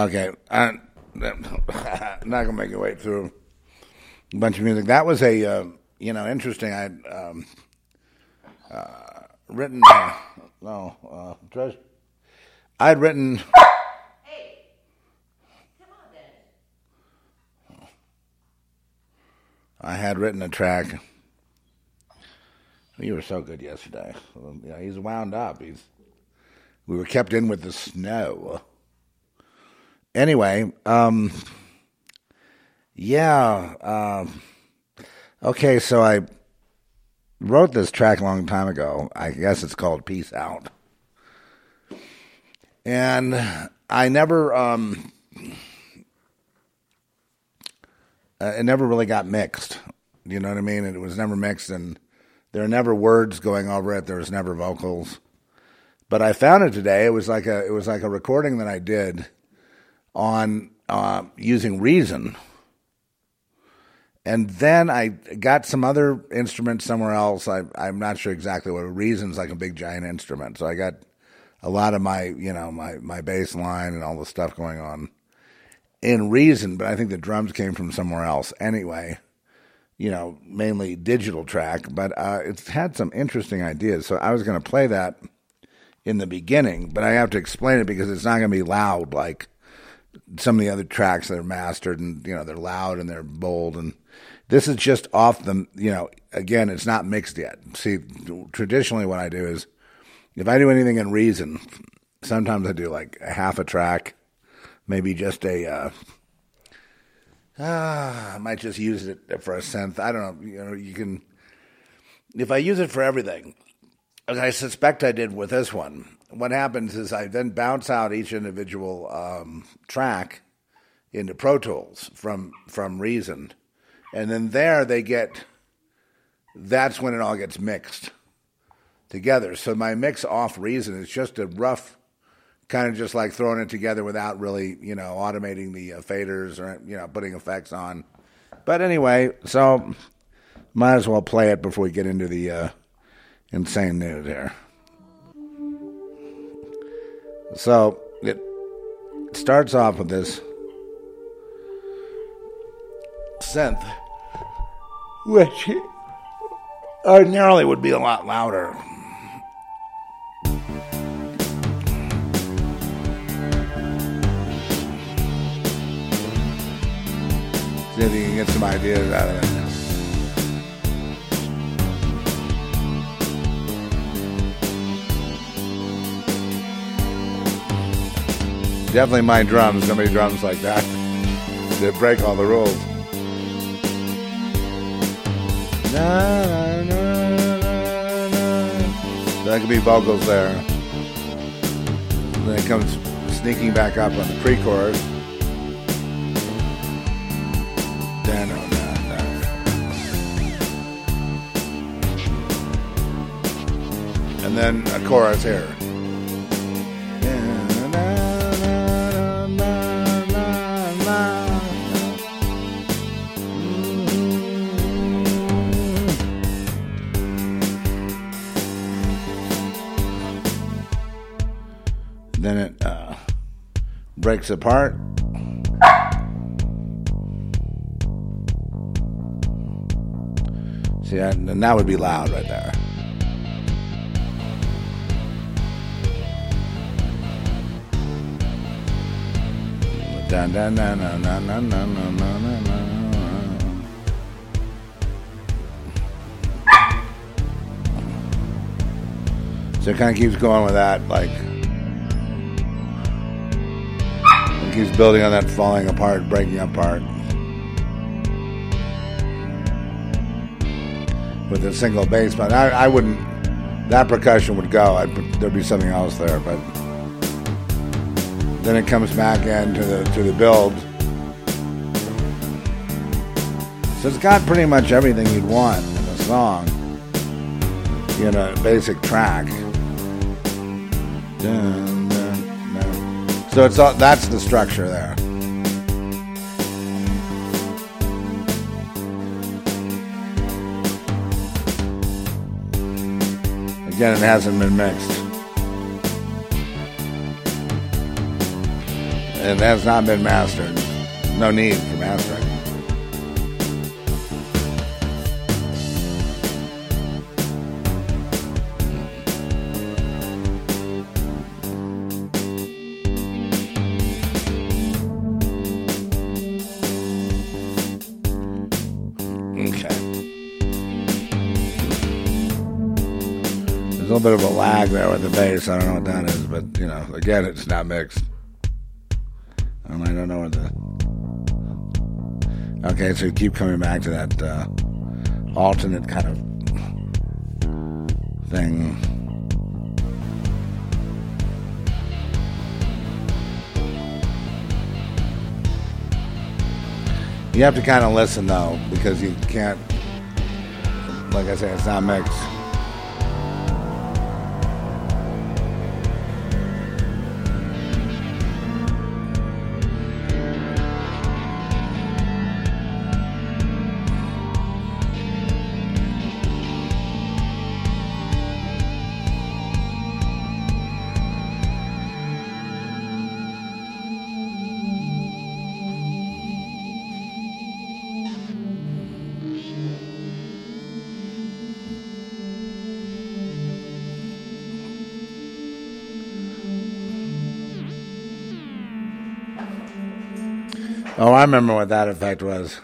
Okay, I'm not gonna make you wait through a bunch of music. That was a uh, you know interesting. I um, uh, written uh, no uh, treasure. I'd written. I had written a track. You were so good yesterday. You know, he's wound up. He's. We were kept in with the snow. Anyway, um, yeah. Um, okay, so I wrote this track a long time ago. I guess it's called "Peace Out," and I never. Um, uh, it never really got mixed. You know what I mean? It was never mixed, and there are never words going over it. There was never vocals. But I found it today. It was like a it was like a recording that I did on uh, using Reason, and then I got some other instruments somewhere else. I, I'm not sure exactly what. Reason's like a big giant instrument, so I got a lot of my you know my my bass line and all the stuff going on in Reason, but I think the drums came from somewhere else anyway. You know, mainly digital track, but uh, it's had some interesting ideas. So I was going to play that in the beginning, but I have to explain it because it's not going to be loud like some of the other tracks that are mastered and you know they're loud and they're bold. And this is just off the you know again it's not mixed yet. See traditionally what i do is if i do anything in reason sometimes i do like a half a track maybe just a uh, ah, i might just use it for a synth. I don't know you know you can if i use it for everything as i suspect i did with this one what happens is I then bounce out each individual um, track into Pro Tools from from Reason, and then there they get. That's when it all gets mixed together. So my mix off Reason is just a rough, kind of just like throwing it together without really, you know, automating the uh, faders or you know putting effects on. But anyway, so might as well play it before we get into the uh, insane news here. So it starts off with this synth, which ordinarily would be a lot louder. See if you can get some ideas out of it. Definitely my drums. Nobody drums like that. They break all the rules. Na, na, na, that could be vocals there. Then it comes sneaking back up on the pre-chorus. And then a chorus here. Breaks apart. See, that, and that would be loud right there. So it kind of keeps going with that, like it keeps building on that falling apart, breaking apart. With a single bass, but I, I wouldn't. That percussion would go. I'd, there'd be something else there, but then it comes back into the to the build. So it's got pretty much everything you'd want in a song in a basic track. Dun. So it's all, that's the structure there. Again, it hasn't been mixed. It has not been mastered. No need. little bit of a lag there with the bass. I don't know what that is, but you know, again, it's not mixed. And I don't know what the. Okay, so keep coming back to that uh, alternate kind of thing. You have to kind of listen though, because you can't. Like I said, it's not mixed. I remember what that effect was.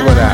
bitácora.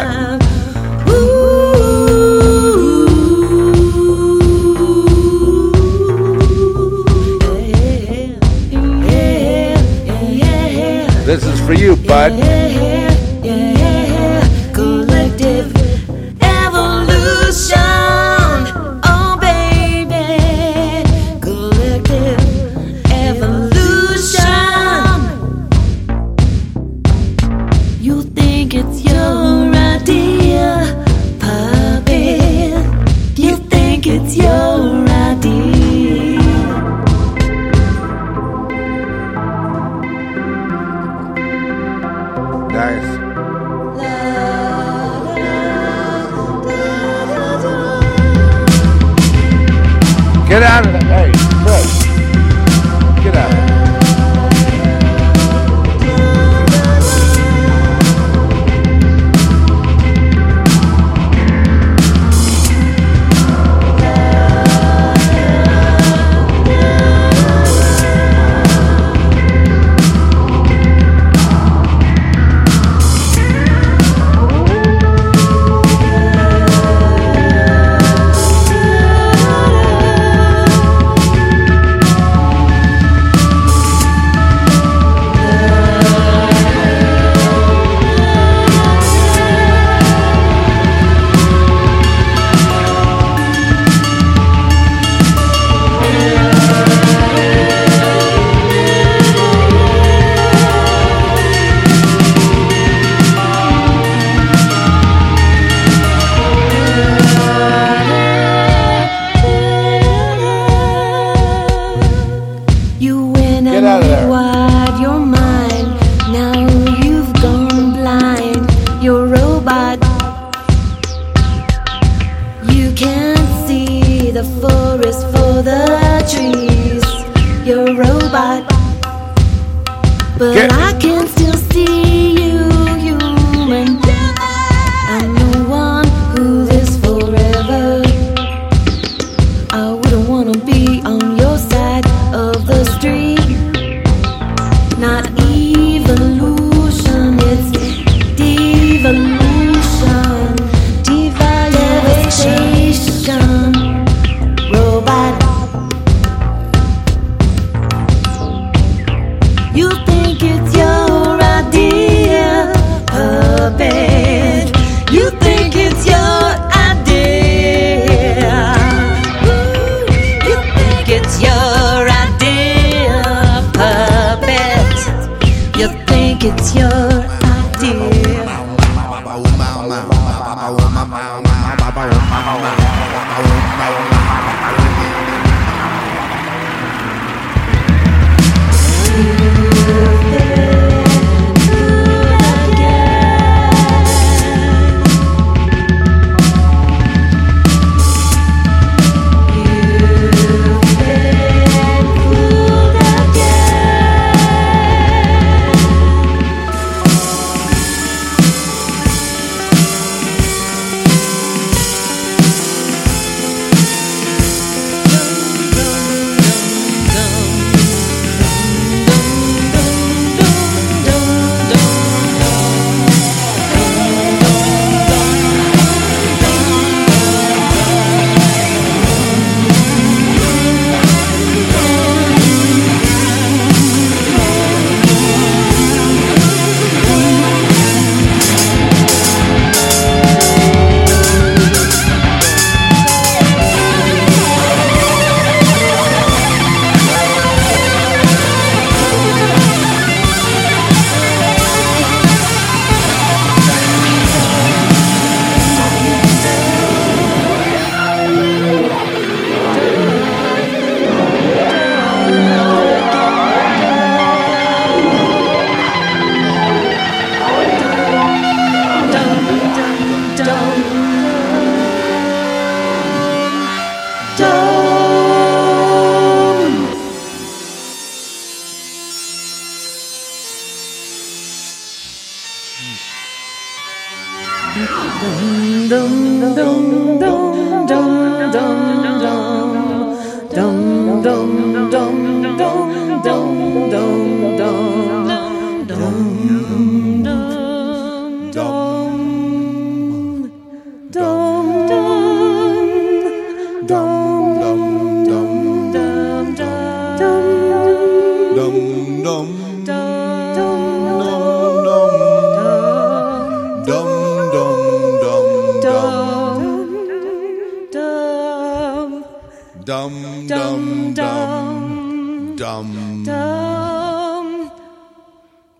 Dum dum dum dum.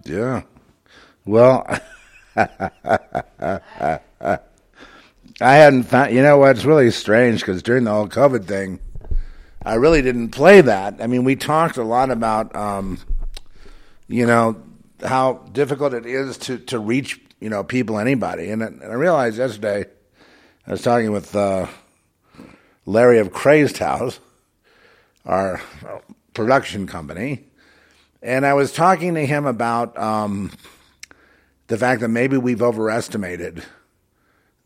Yeah. Well, I hadn't found. You know what's really strange because during the whole COVID thing, I really didn't play that. I mean, we talked a lot about, um, you know, how difficult it is to to reach you know people, anybody, and, and I realized yesterday I was talking with uh, Larry of Crazed House, our production company, and I was talking to him about um, the fact that maybe we've overestimated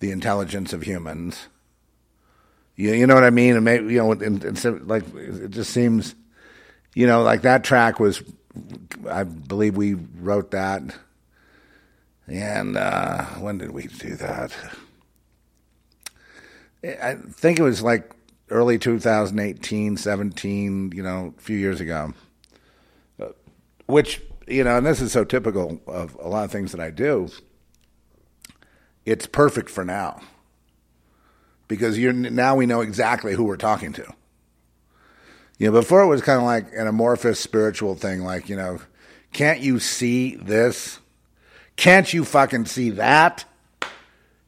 the intelligence of humans. You, you know what I mean? And maybe you know, and like it just seems, you know, like that track was. I believe we wrote that, and uh, when did we do that? I think it was like early 2018, 17, you know, a few years ago. Uh, which, you know, and this is so typical of a lot of things that I do. It's perfect for now. Because you're now we know exactly who we're talking to. You know, before it was kind of like an amorphous spiritual thing, like, you know, can't you see this? Can't you fucking see that?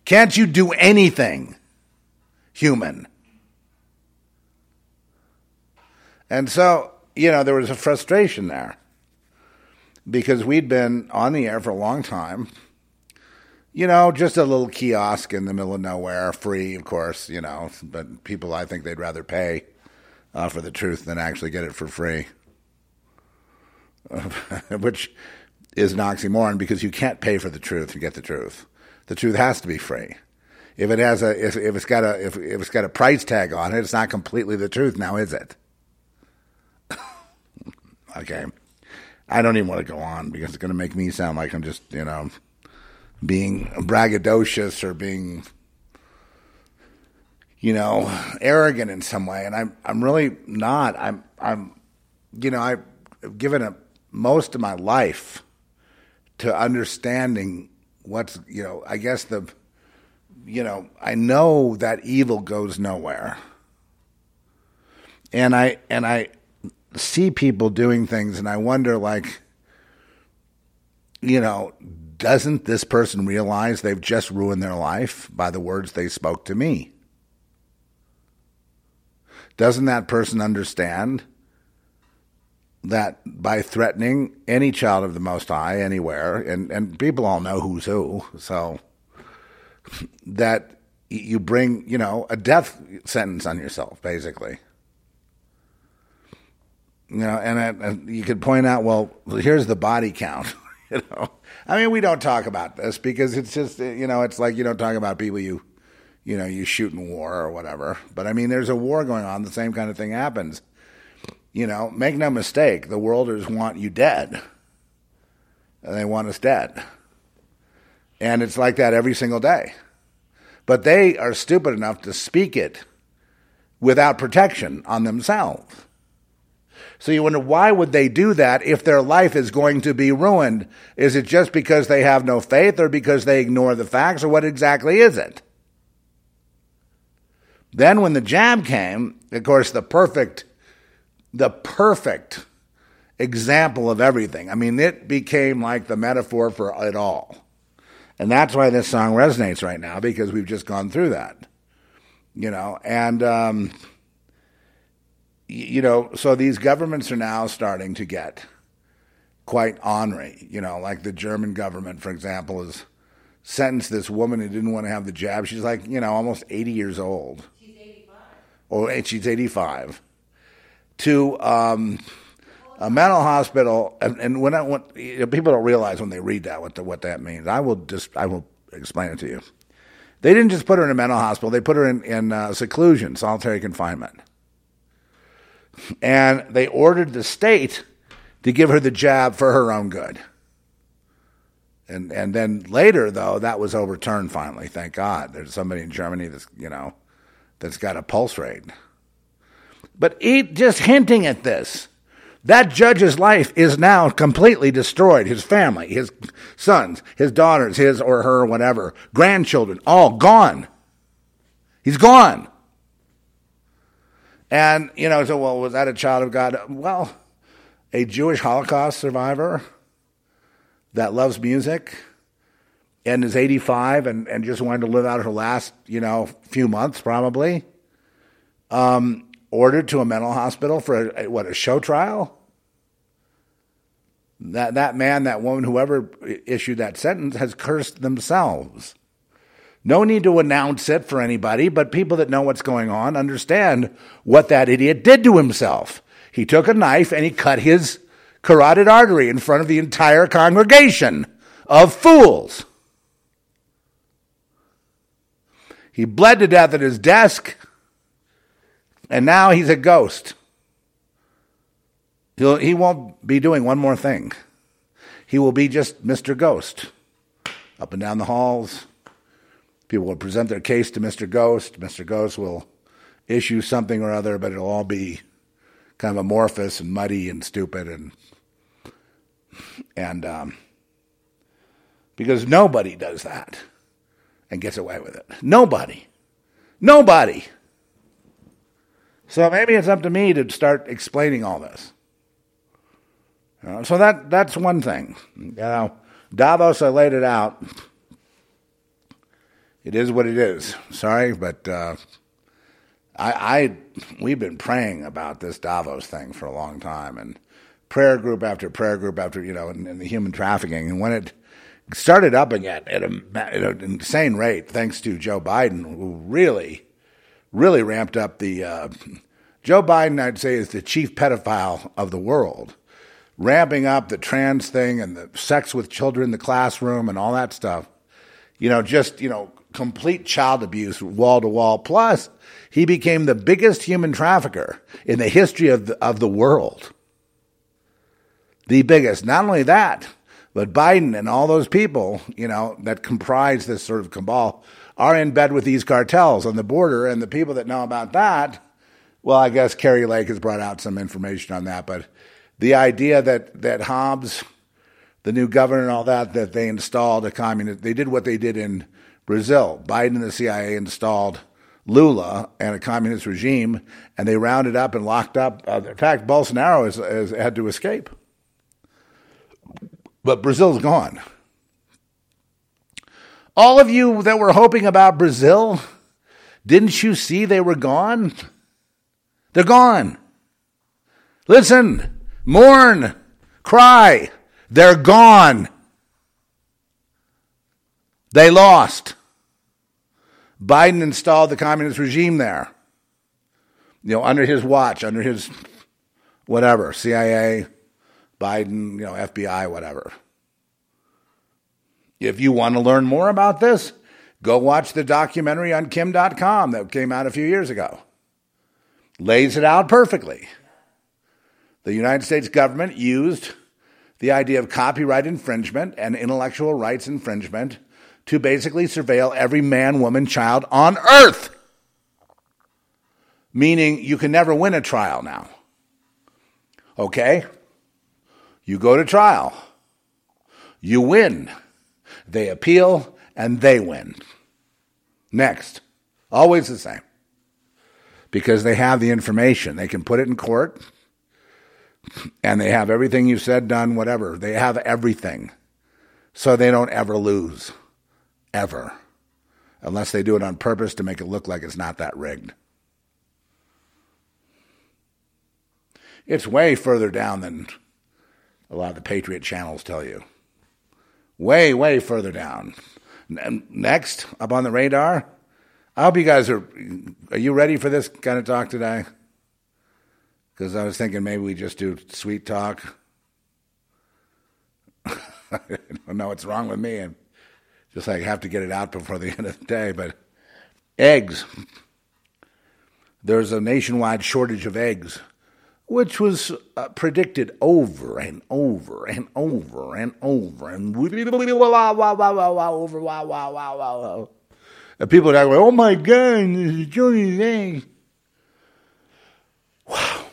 Can't you do anything? Human. And so, you know, there was a frustration there because we'd been on the air for a long time you know, just a little kiosk in the middle of nowhere, free, of course, you know, but people, I think they'd rather pay uh, for the truth than actually get it for free. Which is an oxymoron because you can't pay for the truth to get the truth. The truth has to be free. If it has a if, if it's got a if, if it's got a price tag on it, it's not completely the truth now, is it? okay. I don't even want to go on because it's going to make me sound like I'm just, you know, being braggadocious or being, you know, arrogant in some way. And I'm, I'm really not. I'm, I'm, you know, I've given a, most of my life to understanding what's, you know, I guess the, you know, I know that evil goes nowhere. And I, and I see people doing things and I wonder, like, you know, doesn't this person realize they've just ruined their life by the words they spoke to me? Doesn't that person understand that by threatening any child of the Most High anywhere, and, and people all know who's who, so that you bring, you know, a death sentence on yourself, basically. You know, and, and you could point out, well, here's the body count. you know, I mean, we don't talk about this because it's just, you know, it's like you don't talk about people you, you know, you shoot in war or whatever. But I mean, there's a war going on. The same kind of thing happens. You know, make no mistake, the worlders want you dead. And they want us dead. And it's like that every single day. But they are stupid enough to speak it without protection on themselves. So you wonder why would they do that if their life is going to be ruined? Is it just because they have no faith or because they ignore the facts or what exactly is it? Then when the jab came, of course the perfect the perfect example of everything. I mean, it became like the metaphor for it all. And that's why this song resonates right now because we've just gone through that. You know, and um, you know, so these governments are now starting to get quite ornery. You know, like the German government, for example, has sentenced this woman who didn't want to have the jab. She's like, you know, almost 80 years old. She's 85. Or she's 85. To um, a mental hospital, and, and when I want, you know, people don't realize when they read that what the, what that means. I will just I will explain it to you. They didn't just put her in a mental hospital; they put her in in uh, seclusion, solitary confinement and they ordered the state to give her the jab for her own good. And and then later though that was overturned finally. Thank God. There's somebody in Germany that's you know that's got a pulse rate. But eat just hinting at this. That judge's life is now completely destroyed. His family, his sons, his daughters, his or her, whatever, grandchildren, all gone. He's gone. And, you know, so, well, was that a child of God? Well, a Jewish Holocaust survivor that loves music and is 85 and, and just wanted to live out her last, you know, few months probably, um, ordered to a mental hospital for, a, what, a show trial? That, that man, that woman, whoever issued that sentence has cursed themselves. No need to announce it for anybody, but people that know what's going on understand what that idiot did to himself. He took a knife and he cut his carotid artery in front of the entire congregation of fools. He bled to death at his desk, and now he's a ghost. He'll, he won't be doing one more thing. He will be just Mr. Ghost, up and down the halls, People will present their case to Mr. Ghost. Mr. Ghost will issue something or other, but it'll all be kind of amorphous and muddy and stupid and and um, because nobody does that and gets away with it. Nobody. Nobody. So maybe it's up to me to start explaining all this. So that that's one thing. You know, Davos, I laid it out it is what it is. Sorry, but uh, I, I we've been praying about this Davos thing for a long time, and prayer group after prayer group after you know, and, and the human trafficking. And when it started up again at, at an insane rate, thanks to Joe Biden, who really, really ramped up the. Uh, Joe Biden, I'd say, is the chief pedophile of the world, ramping up the trans thing and the sex with children in the classroom and all that stuff. You know, just, you know, complete child abuse wall to wall. Plus, he became the biggest human trafficker in the history of the, of the world. The biggest. Not only that, but Biden and all those people, you know, that comprise this sort of cabal are in bed with these cartels on the border. And the people that know about that, well, I guess Kari Lake has brought out some information on that. But the idea that, that Hobbs, the new governor and all that, that they installed a communist, they did what they did in Brazil. Biden and the CIA installed Lula and a communist regime, and they rounded up and locked up. Uh, in fact, Bolsonaro has, has had to escape. But Brazil's gone. All of you that were hoping about Brazil, didn't you see they were gone? They're gone. Listen, mourn, cry. They're gone. They lost. Biden installed the communist regime there. You know, under his watch, under his whatever, CIA, Biden, you know, FBI, whatever. If you want to learn more about this, go watch the documentary on Kim Dotcom that came out a few years ago. Lays it out perfectly. The United States government used the idea of copyright infringement and intellectual rights infringement to basically surveil every man, woman, child on earth. Meaning you can never win a trial now. Okay? You go to trial. You win. They appeal and they win. Next. Always the same. Because they have the information. They can put it in court and they have everything you said, done, whatever. They have everything. So they don't ever lose. Ever. Unless they do it on purpose to make it look like it's not that rigged. It's way further down than a lot of the Patriot channels tell you. Way, way further down. Next, up on the radar, I hope you guys are. Are you ready for this kind of talk today? Because I was thinking maybe we just do sweet talk. I don't know what's wrong with me. and just like have to get it out before the end of the day. But eggs. There's a nationwide shortage of eggs which was uh, predicted over and over and over and over and over and people are going, "Oh my God, this is Johnny's thing." Wow.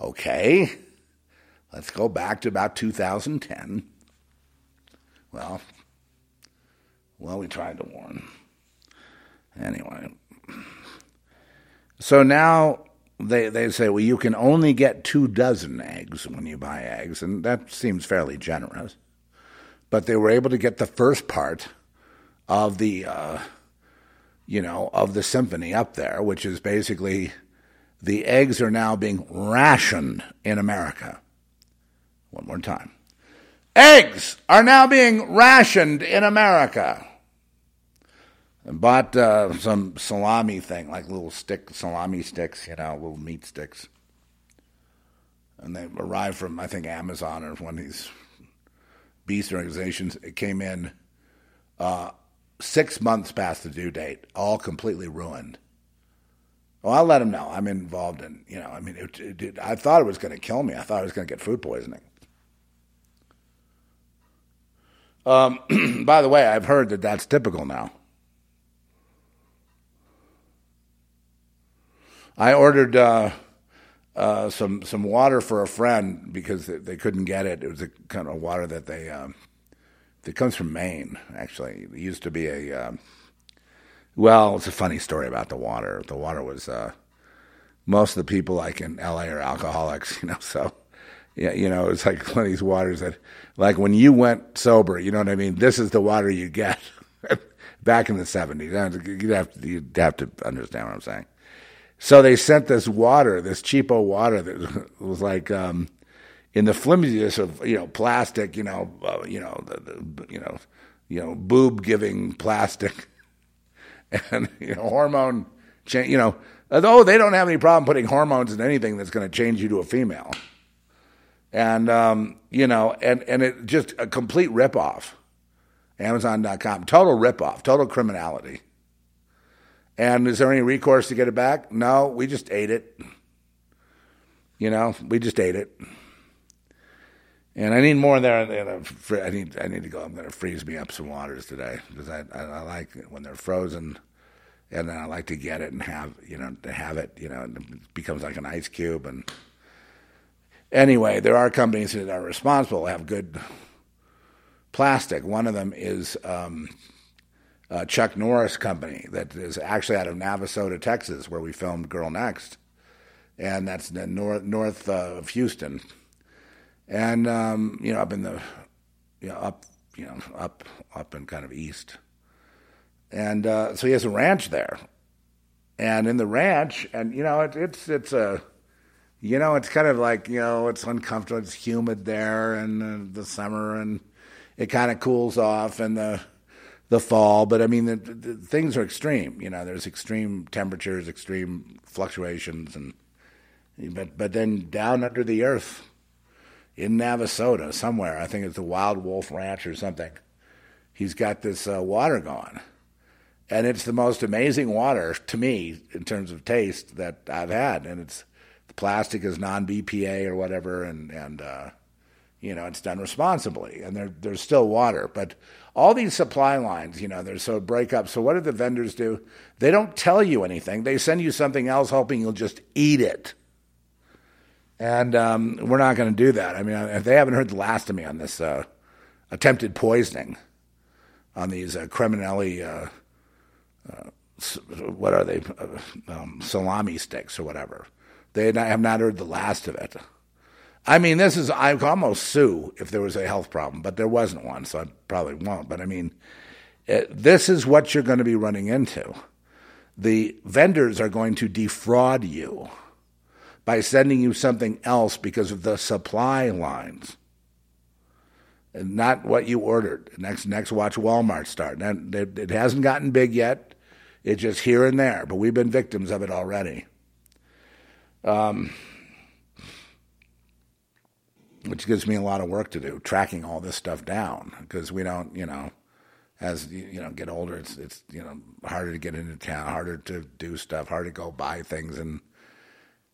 Okay, let's go back to about 2010. Well, well, we tried to warn. Anyway, so now they they say, well, you can only get two dozen eggs when you buy eggs, and that seems fairly generous. But they were able to get the first part of the, uh, you know, of the symphony up there, which is basically the eggs are now being rationed in America. One more time. Eggs are now being rationed in America bought uh, some salami thing, like little stick salami sticks, you know, little meat sticks. And they arrived from, I think, Amazon or one of these beast organizations. It came in uh, six months past the due date, all completely ruined. Well, I'll let them know. I'm involved in, you know, I mean, it, it, it, I thought it was going to kill me. I thought I was going to get food poisoning. Um, by the way, I've heard that that's typical now. I ordered uh, uh, some some water for a friend because they couldn't get it. It was a kind of water that they um, that comes from Maine. Actually, it used to be a um, well. It's a funny story about the water. The water was uh, most of the people like in LA are alcoholics, you know. So yeah, you know, it's like one of these waters that, like when you went sober, you know what I mean. This is the water you get. Back in the seventies, you'd have to, you'd have to understand what I'm saying. So they sent this water, this cheapo water that was like um, in the flimsiness of you know plastic, you know, uh, you know, the, the, you know, you know, boob giving plastic, and you know, hormone change. You know, although they don't have any problem putting hormones in anything that's going to change you to a female, and um, you know, and and it just a complete ripoff. Amazon.com, total ripoff, total criminality. And is there any recourse to get it back? No, we just ate it. You know, we just ate it. And I need more there. I need I need to go. I'm going to freeze me up some waters today because I, I, I like when they're frozen, and then I like to get it and have you know to have it. You know, it becomes like an ice cube. And anyway, there are companies that are responsible, have good plastic. One of them is um, uh, Chuck Norris Company that is actually out of Navasota, Texas, where we filmed Girl Next, and that's north north uh, of Houston. And um, you know up in the you know up you know up up and kind of east, and uh, so he has a ranch there, and in the ranch, and you know it, it's it's a you know it's kind of like you know it's uncomfortable, it's humid there, in uh, the summer, and it kind of cools off in the the fall, but I mean the, the, things are extreme. You know, there's extreme temperatures, extreme fluctuations, and but but then down under the earth in Navasota somewhere. I think it's the Wild Wolf Ranch or something. He's got this uh, water going. And it's the most amazing water to me in terms of taste that I've had. And it's the plastic is non BPA or whatever, and and uh, you know it's done responsibly. And there there's still water, but all these supply lines, you know, they're so break up. So what do the vendors do? They don't tell you anything. They send you something else, hoping you'll just eat it. And um, we're not going to do that. I mean, if they haven't heard the last of me on this uh, attempted poisoning, on these uh, uh, uh what are they, uh, um, salami sticks or whatever, they have not heard the last of it. I mean, this is, I could almost sue if there was a health problem, but there wasn't one, so I probably won't. But I mean, it, this is what you're going to be running into. The vendors are going to defraud you by sending you something else because of the supply lines. And not what you ordered. Next, next, watch Walmart start. And it hasn't gotten big yet. It's just here and there, but we've been victims of it already. Um, which gives me a lot of work to do, tracking all this stuff down because we don't, you know, as you know, get older, it's it's you know harder to get into town, harder to do stuff, harder to go buy things, and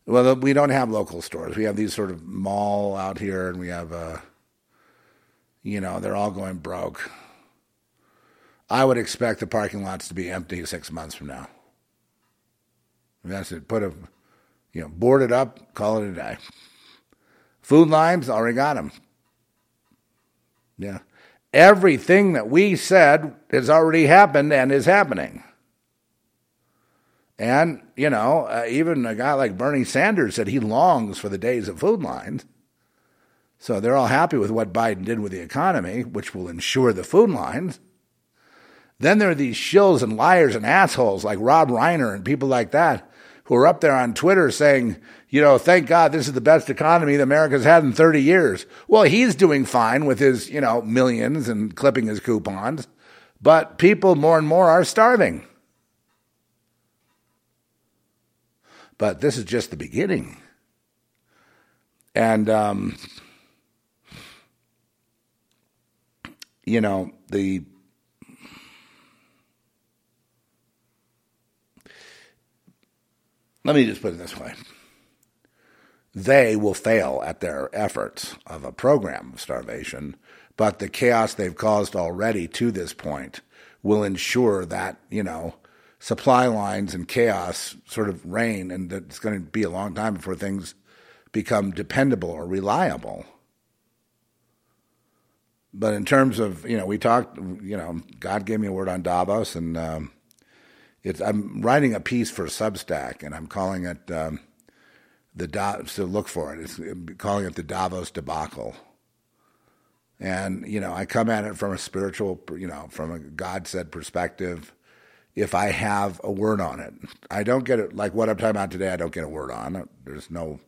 well, we don't have local stores. We have these sort of mall out here, and we have, uh, you know, they're all going broke. I would expect the parking lots to be empty six months from now. That's it. Put a, you know, board it up, call it a day. Food lines, already got them. Yeah. Everything that we said has already happened and is happening. And, you know, uh, even a guy like Bernie Sanders said he longs for the days of food lines. So they're all happy with what Biden did with the economy, which will ensure the food lines. Then there are these shills and liars and assholes like Rob Reiner and people like that who are up there on Twitter saying, you know, thank God this is the best economy that America's had in 30 years. Well, he's doing fine with his, you know, millions and clipping his coupons, but people more and more are starving. But this is just the beginning. And, um, you know, the. Let me just put it this way. They will fail at their efforts of a program of starvation, but the chaos they've caused already to this point will ensure that, you know, supply lines and chaos sort of reign, and that it's going to be a long time before things become dependable or reliable. But in terms of you know, we talked. You know, God gave me a word on Davos, and um, it's. I'm writing a piece for Substack, and I'm calling it um, the da- so look for it. It's calling it the Davos debacle. And you know, I come at it from a spiritual, you know, from a God said perspective if I have a word on it. I don't get it like what I'm talking about today. I don't get a word on. There's no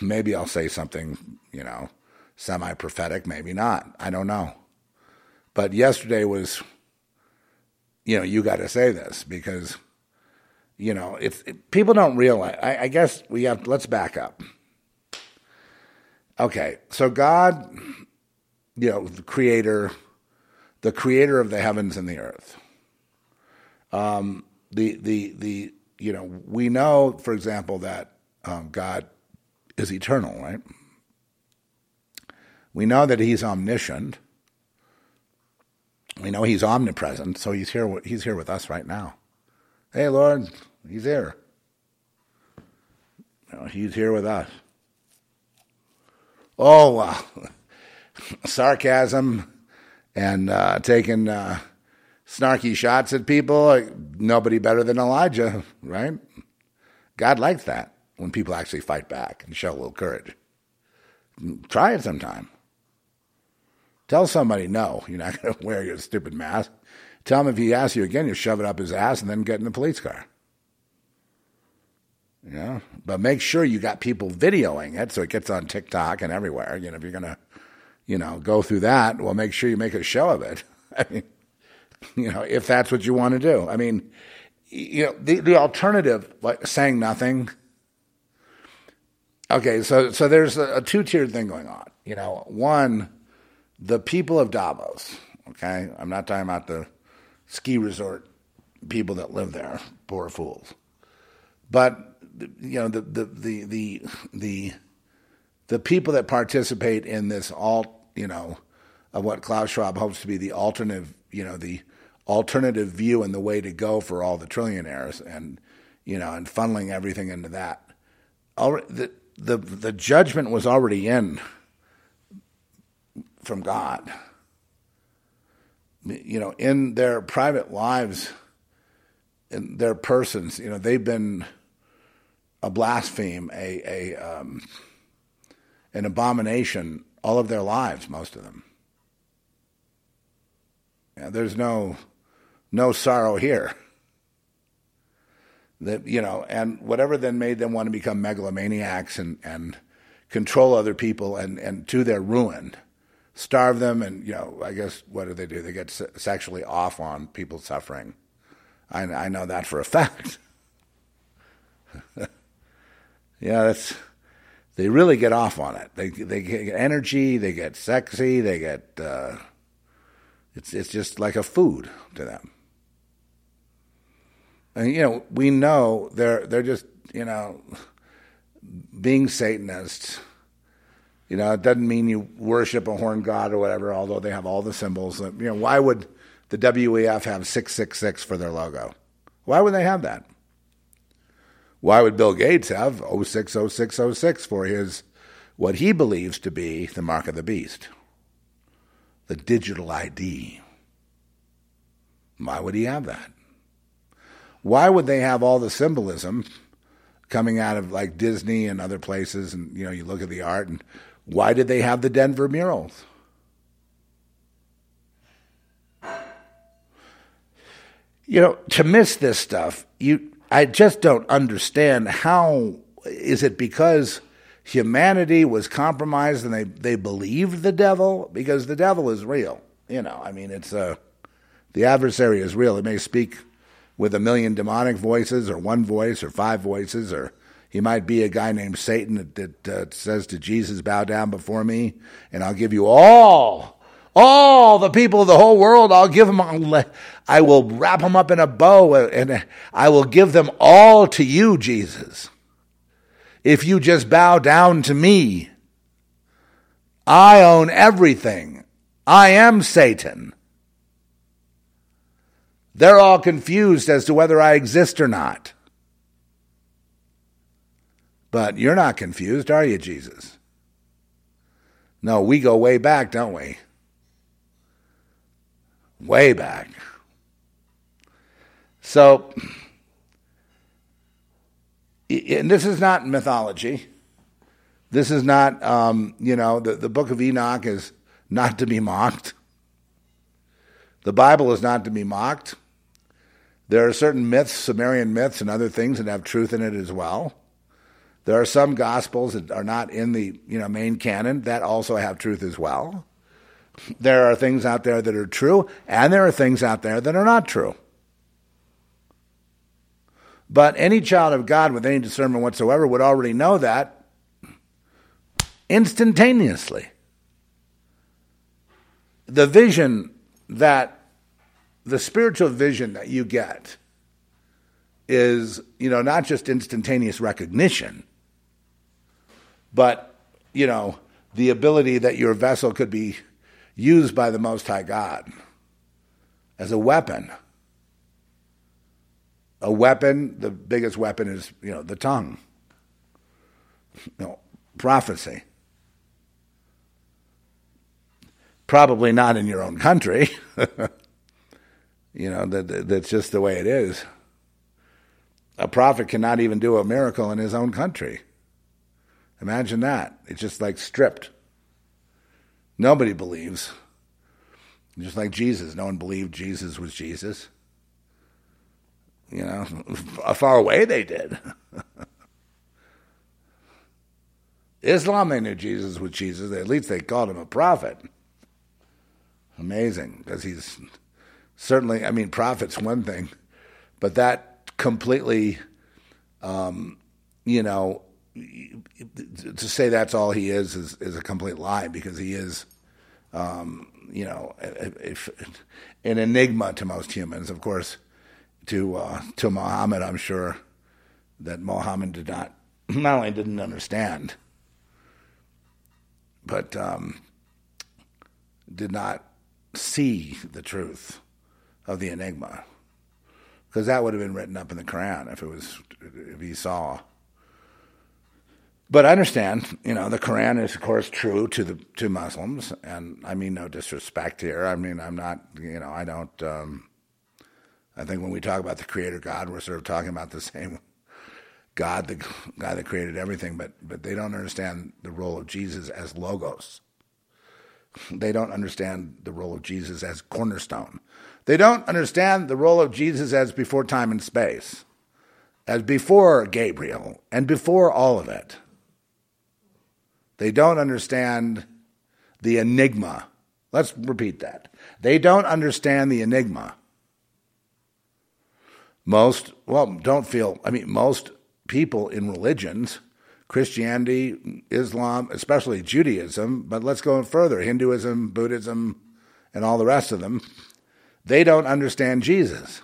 maybe I'll say something, you know, semi prophetic, maybe not. I don't know. But yesterday was, you know, you got to say this because, you know, if, if people don't realize, I, I guess we have, let's back up. Okay, so God, you know, the creator, the creator of the heavens and the earth. Um, the the the you know we know, for example, that um, God is eternal, right? We know that He's omniscient. We know He's omnipresent, so He's here. He's here with us right now. Hey, Lord, He's here. You know, he's here with us. Oh, uh, sarcasm and uh, taking uh, snarky shots at people. Like, nobody better than Elijah, right? God likes that when people actually fight back and show a little courage. Try it sometime. Tell somebody no, you're not going to wear your stupid mask. Tell him if he asks you again, you shove it up his ass and then get in the police car. Know, but make sure you got people videoing it so it gets on TikTok and everywhere. You know, if you're gonna, you know, go through that, well, make sure you make a show of it. I mean, you know, if that's what you want to do. I mean, you know, the the alternative, like saying nothing. Okay, so so there's a, a two tiered thing going on. You know, one, the people of Davos. Okay, I'm not talking about the ski resort people that live there, poor fools, but you know the the the the the, the people that participate in this alt you know of what Klaus Schwab hopes to be the alternative you know the alternative view and the way to go for all the trillionaires and you know and funneling everything into that. All the the the judgment was already in from God. You know, in their private lives, in their persons, you know, they've been a blaspheme, a, a um, an abomination all of their lives, most of them. Yeah, there's no no sorrow here. That you know, and whatever then made them want to become megalomaniacs and, and control other people and, and to their ruin, starve them, and you know, I guess what do they do? They get sexually off on people suffering. I, I know that for a fact. Yeah, that's they really get off on it. They they get energy, they get sexy, they get uh, it's it's just like a food to them. And you know, we know they're they're just you know being Satanists. You know, it doesn't mean you worship a horn god or whatever. Although they have all the symbols. You know, why would the WEF have six six six for their logo? Why would they have that? Why would Bill Gates have 060606 for his what he believes to be the mark of the beast? The digital ID. Why would he have that? Why would they have all the symbolism coming out of like Disney and other places and you know you look at the art and why did they have the Denver murals? You know, to miss this stuff, you I just don't understand how is it because humanity was compromised and they, they believed the devil? Because the devil is real. You know, I mean, it's uh, the adversary is real. It may speak with a million demonic voices or one voice or five voices or he might be a guy named Satan that, that uh, says to Jesus, bow down before me and I'll give you all all the people of the whole world, I'll give them, I will wrap them up in a bow and I will give them all to you, Jesus. If you just bow down to me, I own everything. I am Satan. They're all confused as to whether I exist or not. But you're not confused, are you, Jesus? No, we go way back, don't we? way back. So, and this is not mythology. This is not, um, you know, the, the book of Enoch is not to be mocked. The Bible is not to be mocked. There are certain myths, Sumerian myths, and other things that have truth in it as well. There are some gospels that are not in the you know main canon that also have truth as well. There are things out there that are true, and there are things out there that are not true. But any child of God with any discernment whatsoever would already know that instantaneously. The vision that, the spiritual vision that you get is, you know, not just instantaneous recognition, but, you know, the ability that your vessel could be used by the Most High God as a weapon. A weapon, the biggest weapon is, you know, the tongue. You know, prophecy. Probably not in your own country. you know, that, that's just the way it is. A prophet cannot even do a miracle in his own country. Imagine that. It's just like stripped. Nobody believes. Just like Jesus. No one believed Jesus was Jesus. You know, far away they did. Islam, they knew Jesus was Jesus. At least they called him a prophet. Amazing, because he's certainly, I mean, prophet's one thing, but that completely, um, you know, to say that's all he is is, is a complete lie because he is, um, you know, an enigma to most humans. Of course, to uh, to Muhammad, I'm sure that Muhammad did not not only didn't understand, but um, did not see the truth of the enigma, because that would have been written up in the Quran if it was if he saw. But I understand, you know, the Quran is of course true to the to Muslims, and I mean no disrespect here. I mean I'm not, you know, I don't. Um, I think when we talk about the Creator God, we're sort of talking about the same God, the guy that created everything, but but they don't understand the role of Jesus as logos. They don't understand the role of Jesus as cornerstone. They don't understand the role of Jesus as before time and space, as before Gabriel, and before all of it. They don't understand the enigma. Let's repeat that. They don't understand the enigma. Most, well, don't feel, I mean, most people in religions, Christianity, Islam, especially Judaism, but let's go further Hinduism, Buddhism, and all the rest of them, they don't understand Jesus.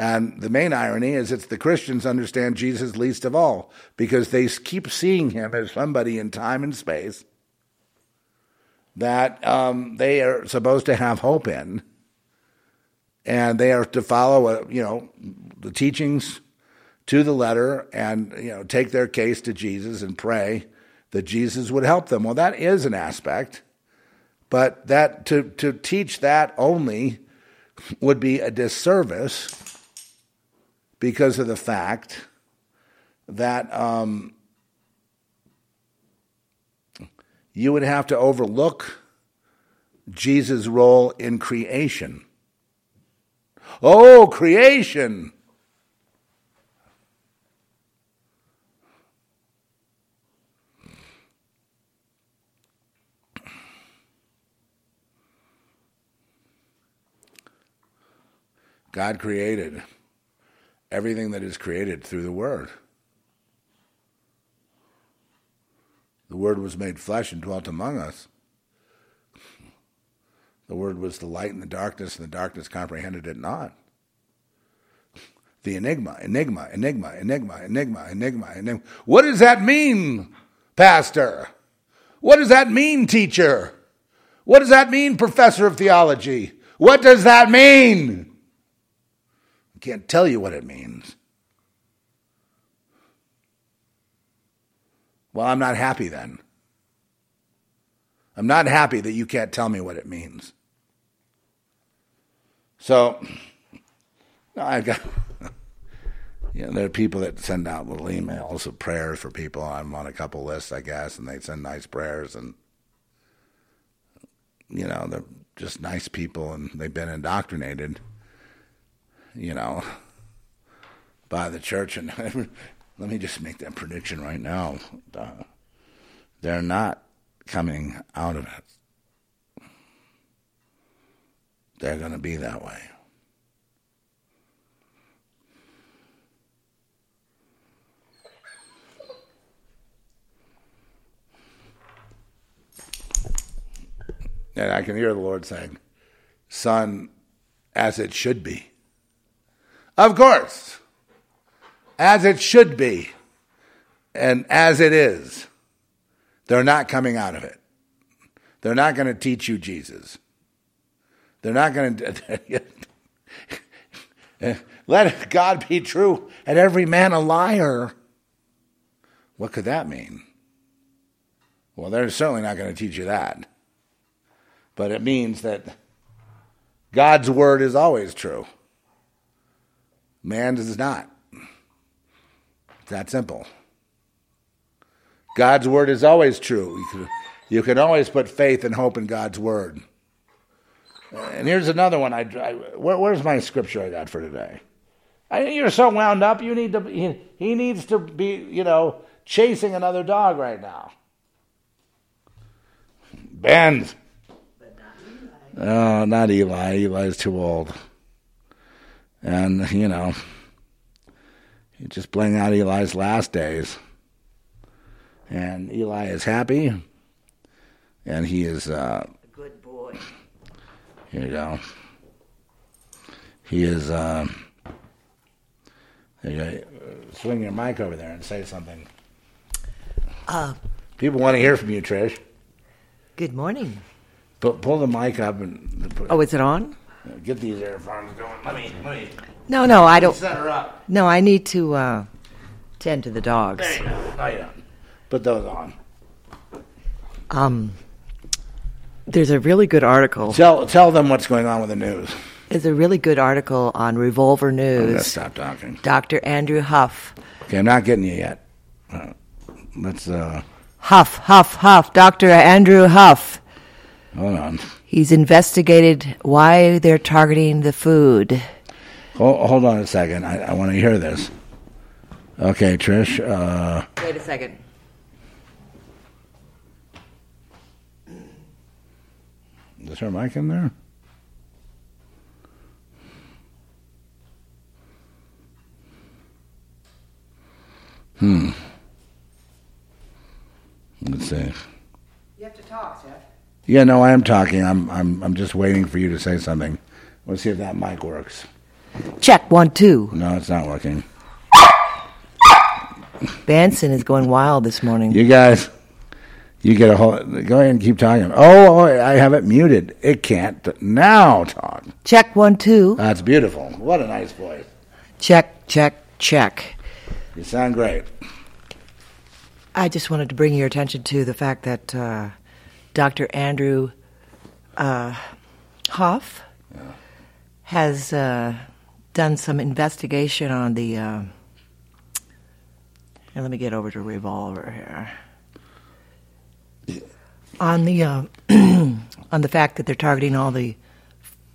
And the main irony is it's the Christians understand Jesus least of all because they keep seeing him as somebody in time and space that um, they are supposed to have hope in. And they are to follow, a, uh, you know, the teachings to the letter and, you know, take their case to Jesus and pray that Jesus would help them. Well, that is an aspect, but that to, to teach that only would be a disservice because of the fact that um, you would have to overlook Jesus' role in creation. Oh, creation! God created everything that is created through the Word. The Word was made flesh and dwelt among us. The Word was the light in the darkness, and the darkness comprehended it not. The enigma, enigma, enigma, enigma, enigma, enigma, enigma. What does that mean, Pastor? What does that mean, teacher? What does that mean, professor of theology? What does that mean? Can't tell you what it means. Well, I'm not happy then. I'm not happy that you can't tell me what it means. So, I've got, you know, there are people that send out little emails of prayers for people. I'm on a couple lists, I guess, and they send nice prayers, and you know, they're just nice people, and they've been indoctrinated you know, by the church. And let me just make that prediction right now. Uh, they're not coming out of it. They're going to be that way. And I can hear the Lord saying, Son, as it should be. Of course, as it should be, and as it is. They're not coming out of it. They're not going to teach you Jesus. They're not going to. Let God be true and every man a liar. What could that mean? Well, they're certainly not going to teach you that. But it means that God's word is always true. Man's is not. It's that simple. God's word is always true. You can, you can always put faith and hope in God's word. And here's another one. I, I where, where's my scripture I got for today? I, you're so wound up. You need to. He, he needs to be, you know, chasing another dog right now. Ben. Oh, not Eli. Eli's too old. And, you know, he's just playing out Eli's last days. And Eli is happy. And he is. Uh, Good boy. here you go. He is. Uh, there you go. swing your mic over there and say something. Uh, People want to hear from you, Trish. good morning. Pull, pull the mic up and put, Oh, is it on? Get these earphones going. Let me, let me No, no, I don't. set her up. No, I need to uh, tend to the dogs. There you go. No, you don't. Put those on. Um, there's a really good article. Tell tell them what's going on with the news. There's a really good article on Revolver I'm gonna News. stop talking. Dr. Andrew Huff. Okay, I'm not getting you yet. Uh, let's uh, Huff, Huff, Huff. Dr. Andrew Huff. hold on. He's investigated why they're targeting the food. Hold, hold on a second. I, I want to hear this. Okay, Trish. Uh, Wait a second. is her mic in there? Hmm. Let's see. You have to talk, Seth. Yeah, no, I am talking. I'm, I'm, I'm just waiting for you to say something. Let's see if that mic works. Check one, two. No, it's not working. Benson is going wild this morning. You guys, you get a whole. Go ahead and keep talking. Oh, oh, I have it muted. It can't now talk. Check one, two. That's beautiful. What a nice voice. Check, check, check. You sound great. I just wanted to bring your attention to the fact that uh, Dr. Andrew uh, Hoff has uh, done some investigation on the. Uh, and let me get over to Revolver here. On the uh, on the fact that they're targeting all the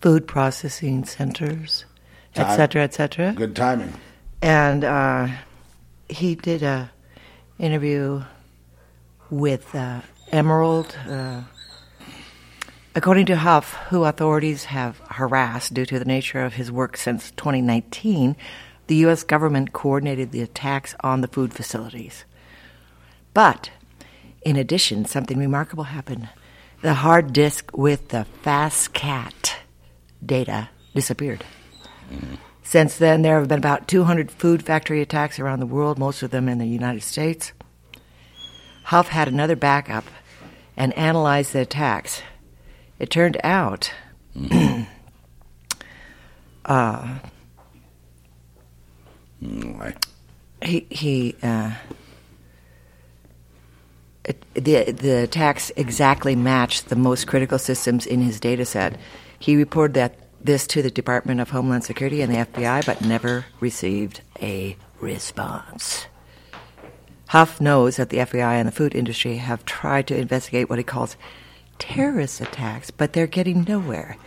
food processing centers, et cetera, et cetera Good timing. and uh, he did a interview with uh, Emerald. Uh, according to Huff, who authorities have harassed due to the nature of his work since 2019, the U.S. government coordinated the attacks on the food facilities. But in addition, something remarkable happened. The hard disk with the FASCAT data disappeared. Since then, there have been about 200 food factory attacks around the world, most of them in the United States. Huff had another backup and analyzed the attacks. It turned out Why? he he uh, it, the the attacks exactly matched the most critical systems in his data set. He reported that this to the Department of Homeland Security and the FBI, but never received a response. Huff knows that the FBI and the food industry have tried to investigate what he calls terrorist attacks, but they're getting nowhere.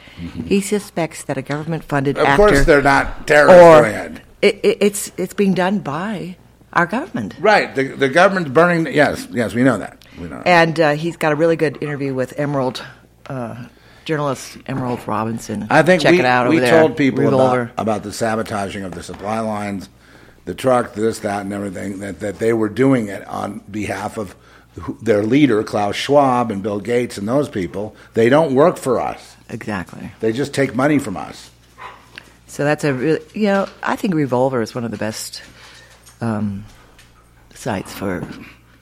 He suspects that a government-funded Of actor course, they're not terrorists or it. it, it, it's it's being done by our government. Right. The, the government's burning. Yes, yes, we know that. We know. That. And uh, he's got a really good interview with Emerald, uh, journalist Emerald Robinson. I think check we, it out we there. told people about, about the sabotaging of the supply lines, the truck, this, that, and everything, that, that they were doing it on behalf of their leader, Klaus Schwab and Bill Gates and those people. They don't work for us. exactly. They just take money from us. So that's a really, you know, I think Revolver is one of the best um, sites for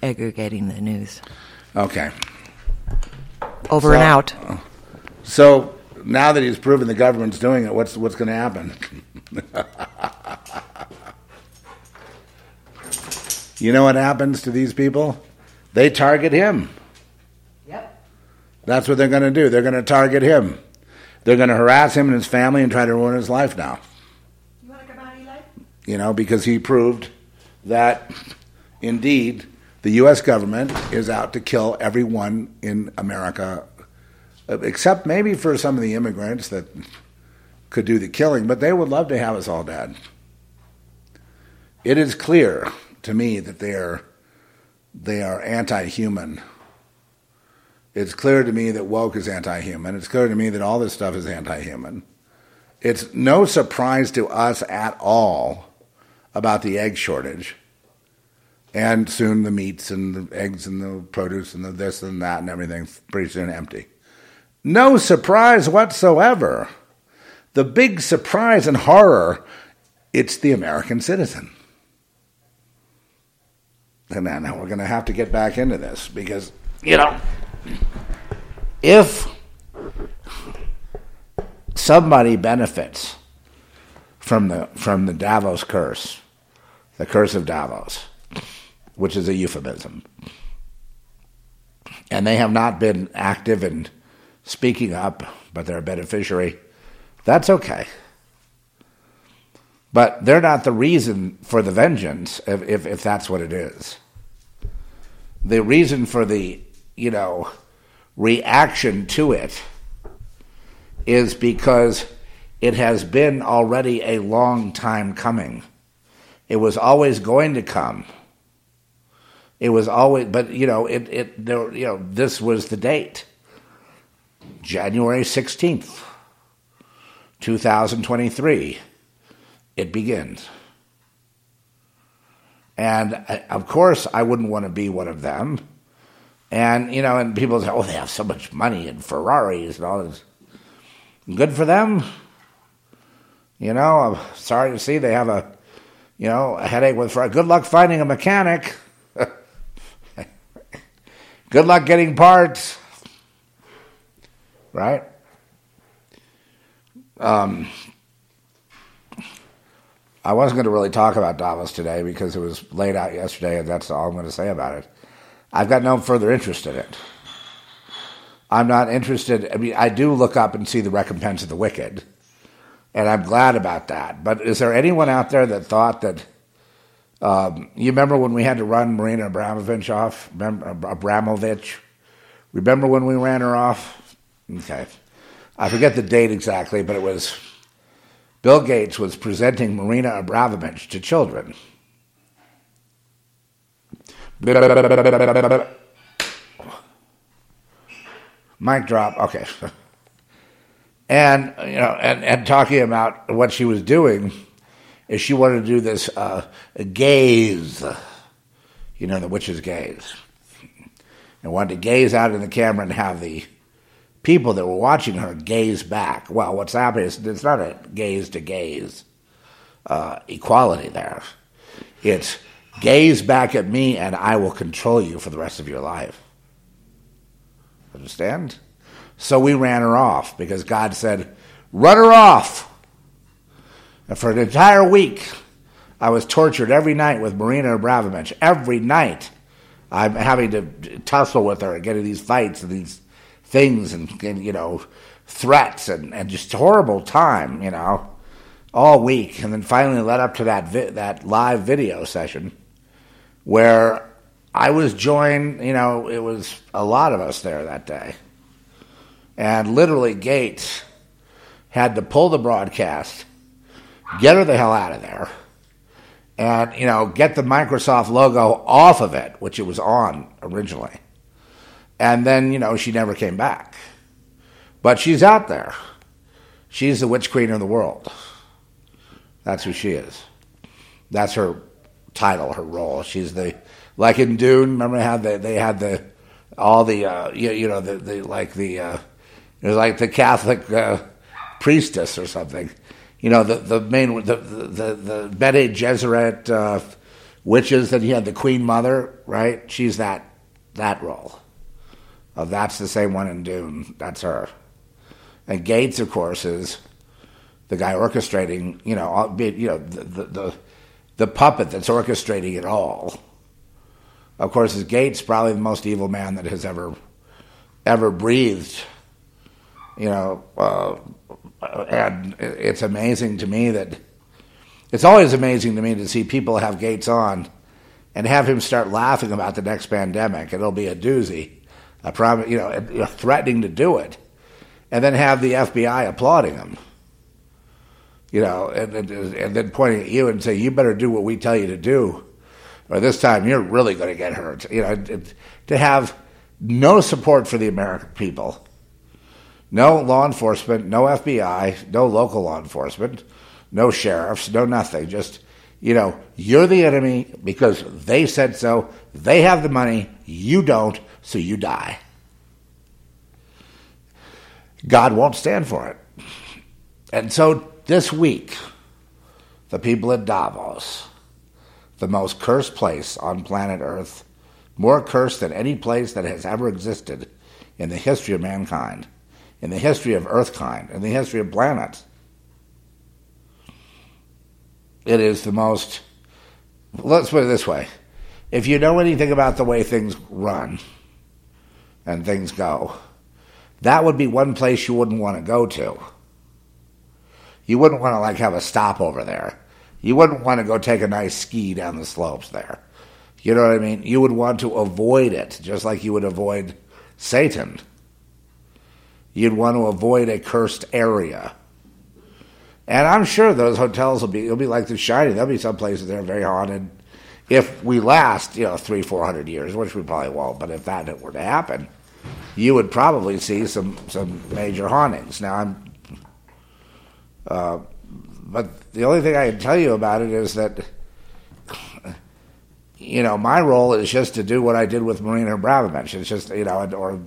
aggregating the news. Okay. Over So- and out. So now that he's proven the government's doing it, what's what's going to happen? you know what happens to these people? They target him. Yep. That's what they're going to do. They're going to target him. They're going to harass him and his family and try to ruin his life now. You want to come out, Eli? You know, because he proved that indeed the U.S. government is out to kill everyone in America, uh, except maybe for some of the immigrants that could do the killing, but they would love to have us all dead. It is clear to me that they are they are anti-human. It's clear to me that woke is anti-human. It's clear to me that all this stuff is anti-human. It's no surprise to us at all about the egg shortage. And soon the meats and the eggs and the produce and the this and that and everything pretty soon empty. No surprise whatsoever. The big surprise and horror, it's the American citizen. And now now we're going to have to get back into this because, you know, if somebody benefits from the from the Davos curse, the curse of Davos, which is a euphemism, and they have not been active in speaking up, but they're a beneficiary. That's okay. But they're not the reason for the vengeance, if, if, if that's what it is. The reason for the, you know, reaction to it is because it has been already a long time coming. It was always going to come. It was always, but you know, it, it, there, you know, this was the date. January 16th, 2023. It begins. And uh, of course, I wouldn't want to be one of them. And, you know, and people say, oh, they have so much money and Ferraris and all this. Good for them. You know, I'm sorry to see they have a, you know, a headache with Ferrari. Good luck finding a mechanic. Good luck getting parts. Right? Um, I wasn't going to really talk about Davos today because it was laid out yesterday, and that's all I'm going to say about it. I've got no further interest in it. I'm not interested. I mean, I do look up and see the recompense of the wicked, and I'm glad about that. But is there anyone out there that thought that? Um, you remember when we had to run Marina Abramovich off? Remember Abramovich? Remember when we ran her off? Okay, I forget the date exactly, but it was Bill Gates was presenting Marina Abramovich to children. Mic drop. Okay. And you know, and, and talking about what she was doing is she wanted to do this uh, gaze, you know, the witch's gaze, and wanted to gaze out in the camera and have the people that were watching her gaze back. Well, what's happening is it's not a gaze to gaze uh, equality there. It's gaze back at me and I will control you for the rest of your life. Understand? So we ran her off because God said, run her off. And for an entire week, I was tortured every night with Marina Abramovich. Every night, I'm having to tussle with her and getting these fights and these things and, and you know, threats and, and just horrible time, you know, all week. And then finally led up to that vi- that live video session where I was joined, you know, it was a lot of us there that day. And literally, Gates had to pull the broadcast, get her the hell out of there, and you know get the Microsoft logo off of it, which it was on originally. And then you know she never came back, but she's out there. She's the witch queen of the world. That's who she is. That's her title, her role. She's the like in Dune. Remember how they they had the all the uh, you, you know the, the like the uh, it was like the Catholic uh, priestess or something. You know the the main the the the Bene Gesserit uh, witches that he had the Queen Mother right. She's that that role. Oh, that's the same one in Dune. That's her. And Gates, of course, is the guy orchestrating. You know, you know the the, the the puppet that's orchestrating it all. Of course, is Gates probably the most evil man that has ever ever breathed. You know, uh, and it's amazing to me that it's always amazing to me to see people have Gates on and have him start laughing about the next pandemic. It'll be a doozy. I promise, you know, threatening to do it, and then have the FBI applauding him. You know, and, and, and then pointing at you and saying, "You better do what we tell you to do." or this time you're really going to get hurt. You know, it- to have no support for the American people, no law enforcement, no FBI, no local law enforcement, no sheriffs, no nothing. Just, you know, you're the enemy because they said so. They have the money, you don't, so you die. God won't stand for it. And so this week, the people at Davos, the most cursed place on planet Earth, more cursed than any place that has ever existed in the history of mankind, in the history of Earthkind, in the history of planets. It is the most, let's put it this way if you know anything about the way things run and things go, that would be one place you wouldn't want to go to. You wouldn't want to like have a stop over there. You wouldn't want to go take a nice ski down the slopes there. You know what I mean? You would want to avoid it, just like you would avoid Satan. You'd want to avoid a cursed area. And I'm sure those hotels will be it'll be like the Shining. There'll be some places that are very haunted. If we last, you know, three, four hundred years, which we probably won't, but if that were to happen, you would probably see some some major hauntings. Now I'm uh, but the only thing I can tell you about it is that, you know, my role is just to do what I did with Marina Abramovich. It's just, you know, or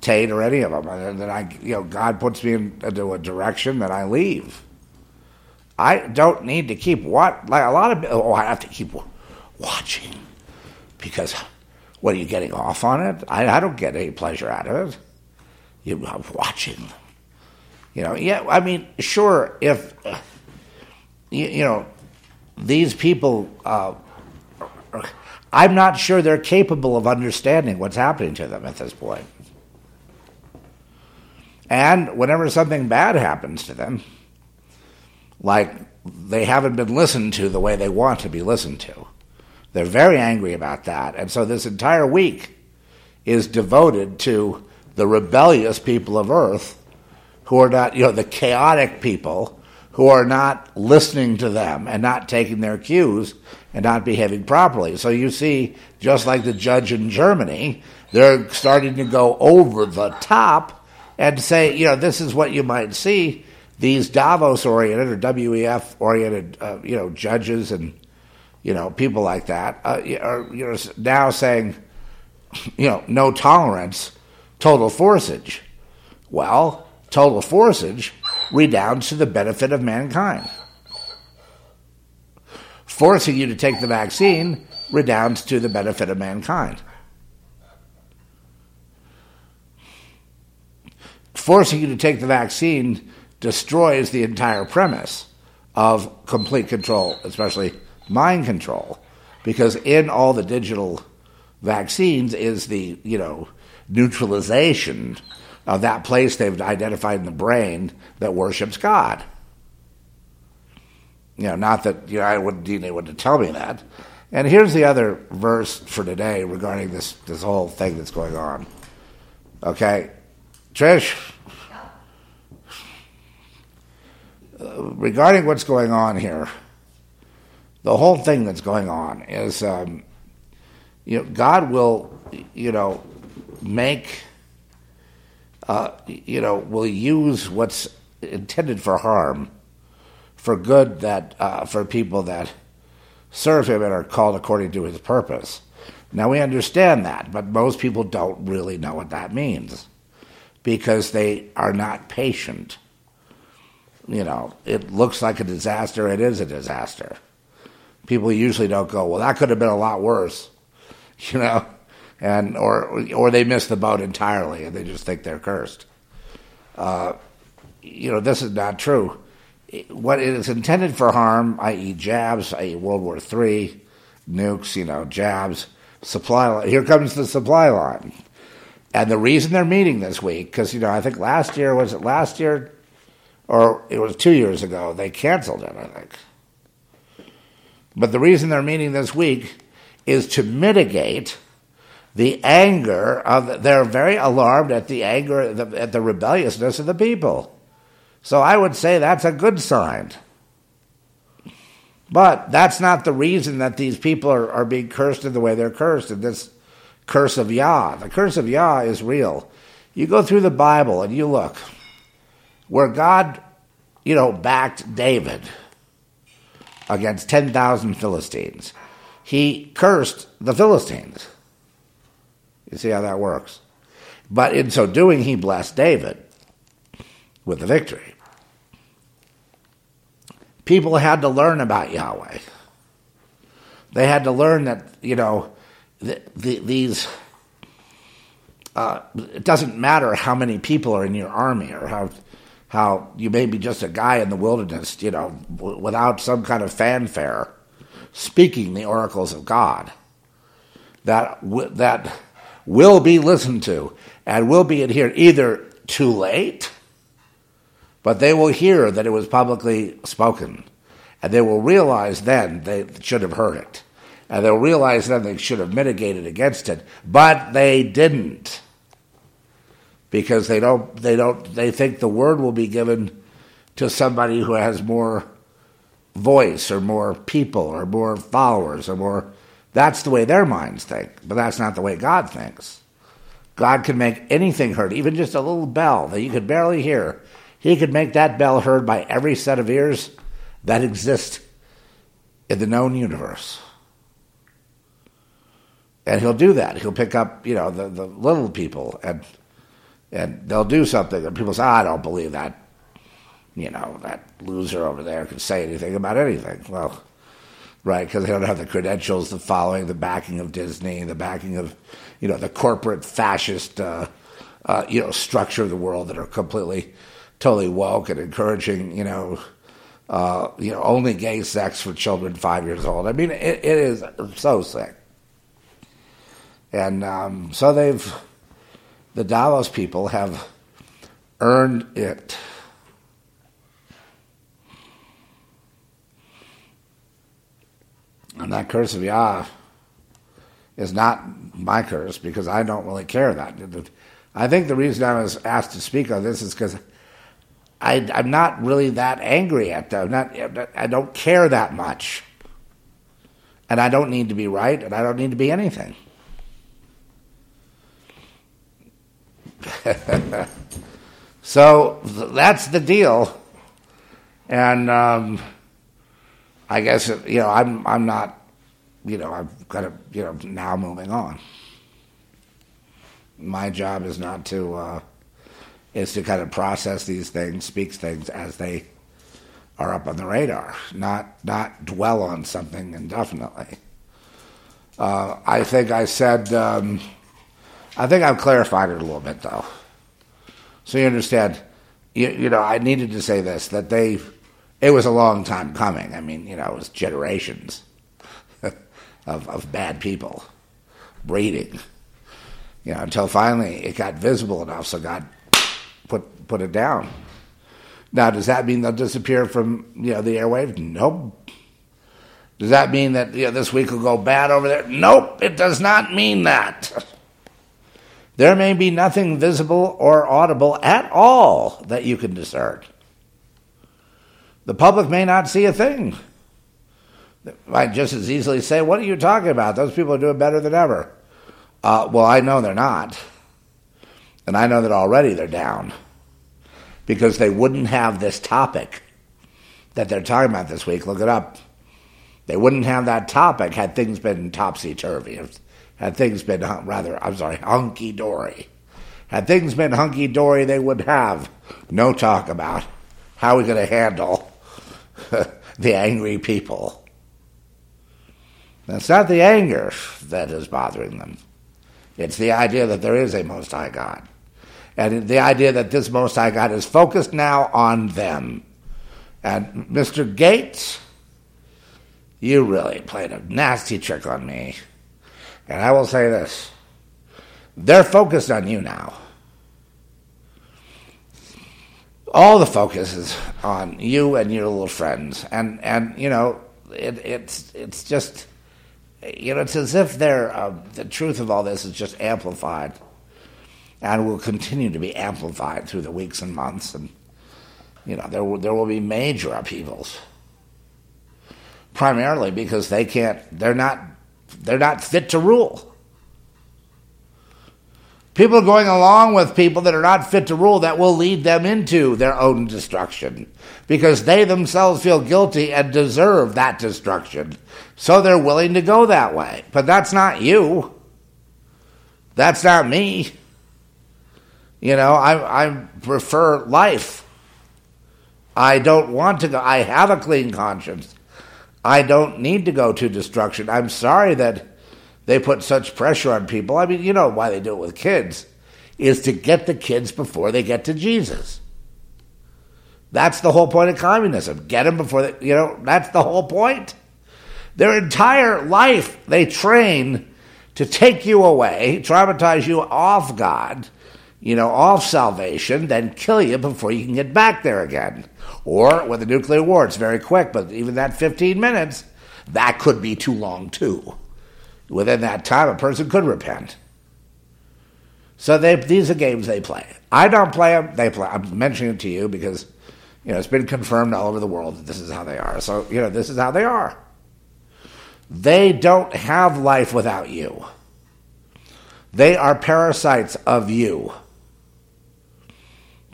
Tate or any of them. And then I, you know, God puts me in, into a direction that I leave. I don't need to keep what, like a lot of, oh, I have to keep watching because what are you getting off on it? I, I don't get any pleasure out of it. You are watching. You know, yeah, I mean, sure, if, you, you know, these people, uh, I'm not sure they're capable of understanding what's happening to them at this point. And whenever something bad happens to them, like they haven't been listened to the way they want to be listened to, they're very angry about that. And so this entire week is devoted to the rebellious people of Earth who are not, you know, the chaotic people who are not listening to them and not taking their cues and not behaving properly. So you see, just like the judge in Germany, they're starting to go over the top and say, you know, this is what you might see. These Davos oriented or WEF oriented, uh, you know, judges and, you know, people like that uh, are you know, now saying, you know, no tolerance, total forcage. Well, total forcage redounds to the benefit of mankind. Forcing you to take the vaccine redounds to the benefit of mankind. Forcing you to take the vaccine destroys the entire premise of complete control, especially mind control, because in all the digital vaccines is the, you know, neutralization of that place they've identified in the brain that worships God. You know, not that you know I wouldn't anyone to tell me that. And here's the other verse for today regarding this this whole thing that's going on. Okay, Trish. Uh, regarding what's going on here, the whole thing that's going on is, um, you know, God will, you know, make, uh, you know, will use what's intended for harm for good that uh, for people that serve Him and are called according to His purpose. Now we understand that, but most people don't really know what that means because they are not patient. You know, it looks like a disaster, it is a disaster. People usually don't go, well, that could have been a lot worse, you know, and or or they miss the boat entirely and they just think they're cursed. Uh, you know, this is not true. What it is intended for harm, i.e., jabs, i.e., World War III, nukes, you know, jabs, supply line. Here comes the supply line. And the reason they're meeting this week, because, you know, I think last year, was it last year? Or it was two years ago, they canceled it, I think. But the reason they're meeting this week is to mitigate the anger of, they're very alarmed at the anger, at the rebelliousness of the people. So I would say that's a good sign. But that's not the reason that these people are, are being cursed in the way they're cursed in this curse of Yah. The curse of Yah is real. You go through the Bible and you look where God, you know, backed David against 10,000 Philistines. He cursed the Philistines. You see how that works? But in so doing, he blessed David with the victory. People had to learn about Yahweh. They had to learn that, you know, the, the, these. Uh, it doesn't matter how many people are in your army or how how you may be just a guy in the wilderness, you know, w- without some kind of fanfare, speaking the oracles of God. That w- that will be listened to and will be adhered either too late, but they will hear that it was publicly spoken, and they will realize then they should have heard it, and they'll realize then they should have mitigated against it, but they didn't because they don't they don't they think the word will be given to somebody who has more voice or more people or more followers or more. That's the way their minds think but that's not the way god thinks. God can make anything heard even just a little bell that you could barely hear. He could make that bell heard by every set of ears that exist in the known universe. And he'll do that. He'll pick up you know the, the little people and and they'll do something, and people say, "I don't believe that." You know, that loser over there can say anything about anything. Well, right, because they don't have the credentials, the following, the backing of Disney, the backing of, you know, the corporate fascist, uh, uh, you know, structure of the world that are completely, totally woke and encouraging, you know, uh, you know, only gay sex for children five years old. I mean, it, it is so sick. And um, so they've the Davos people have earned it. And that curse of Yah is not my curse because I don't really care that. I think the reason I was asked to speak on this is because I, am not really that angry at them. Not, I don't care that much. And I don't need to be right, and I don't need to be anything. so that's the deal, and um, I guess you know I'm I'm not you know I've got to you know now moving on. My job is not to uh, is to kind of process these things, speak things as they are up on the radar, not not dwell on something indefinitely. Uh, I think I said. Um, I think I've clarified it a little bit, though. So you understand, you, you know, I needed to say this that they, it was a long time coming. I mean, you know, it was generations of, of bad people breeding, you know, until finally it got visible enough so God put, put it down. Now, does that mean they'll disappear from, you know, the airwaves? Nope. Does that mean that you know, this week will go bad over there? Nope, it does not mean that. There may be nothing visible or audible at all that you can discern. The public may not see a thing. might just as easily say, What are you talking about? Those people are doing better than ever. Uh, well, I know they're not. And I know that already they're down because they wouldn't have this topic that they're talking about this week. Look it up. They wouldn't have that topic had things been topsy turvy, had things been rather, I'm sorry, hunky dory. Had things been hunky dory, they would have no talk about how we're going to handle the angry people. It's not the anger that is bothering them. It's the idea that there is a Most High God. And the idea that this Most High God is focused now on them. And Mr. Gates, you really played a nasty trick on me. And I will say this they're focused on you now. All the focus is on you and your little friends. And, and you know, it, it's, it's just you know, it's as if they're, uh, the truth of all this is just amplified and will continue to be amplified through the weeks and months. And, you know, there will, there will be major upheavals. Primarily because they can't, they're not, they're not fit to rule. People are going along with people that are not fit to rule that will lead them into their own destruction because they themselves feel guilty and deserve that destruction. So they're willing to go that way. But that's not you. That's not me. You know, I, I prefer life. I don't want to go. I have a clean conscience. I don't need to go to destruction. I'm sorry that they put such pressure on people. I mean, you know why they do it with kids, is to get the kids before they get to Jesus. That's the whole point of communism. Get them before they, you know, that's the whole point. Their entire life, they train to take you away, traumatize you off God, you know, off salvation, then kill you before you can get back there again. Or with a nuclear war, it's very quick, but even that 15 minutes, that could be too long too within that time, a person could repent. So they, these are games they play. I don't play them. They play. I'm mentioning it to you because you know it's been confirmed all over the world that this is how they are. So you know this is how they are. They don't have life without you. They are parasites of you.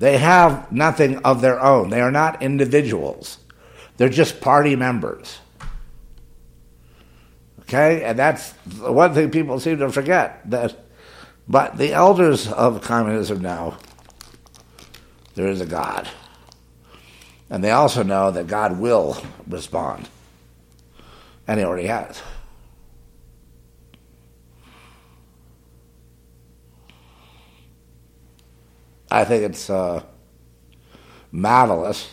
They have nothing of their own. They are not individuals. They're just party members. Okay, and that's the one thing people seem to forget that. But the elders of communism know there is a God, and they also know that God will respond, and He already has. I think it's uh, marvelous.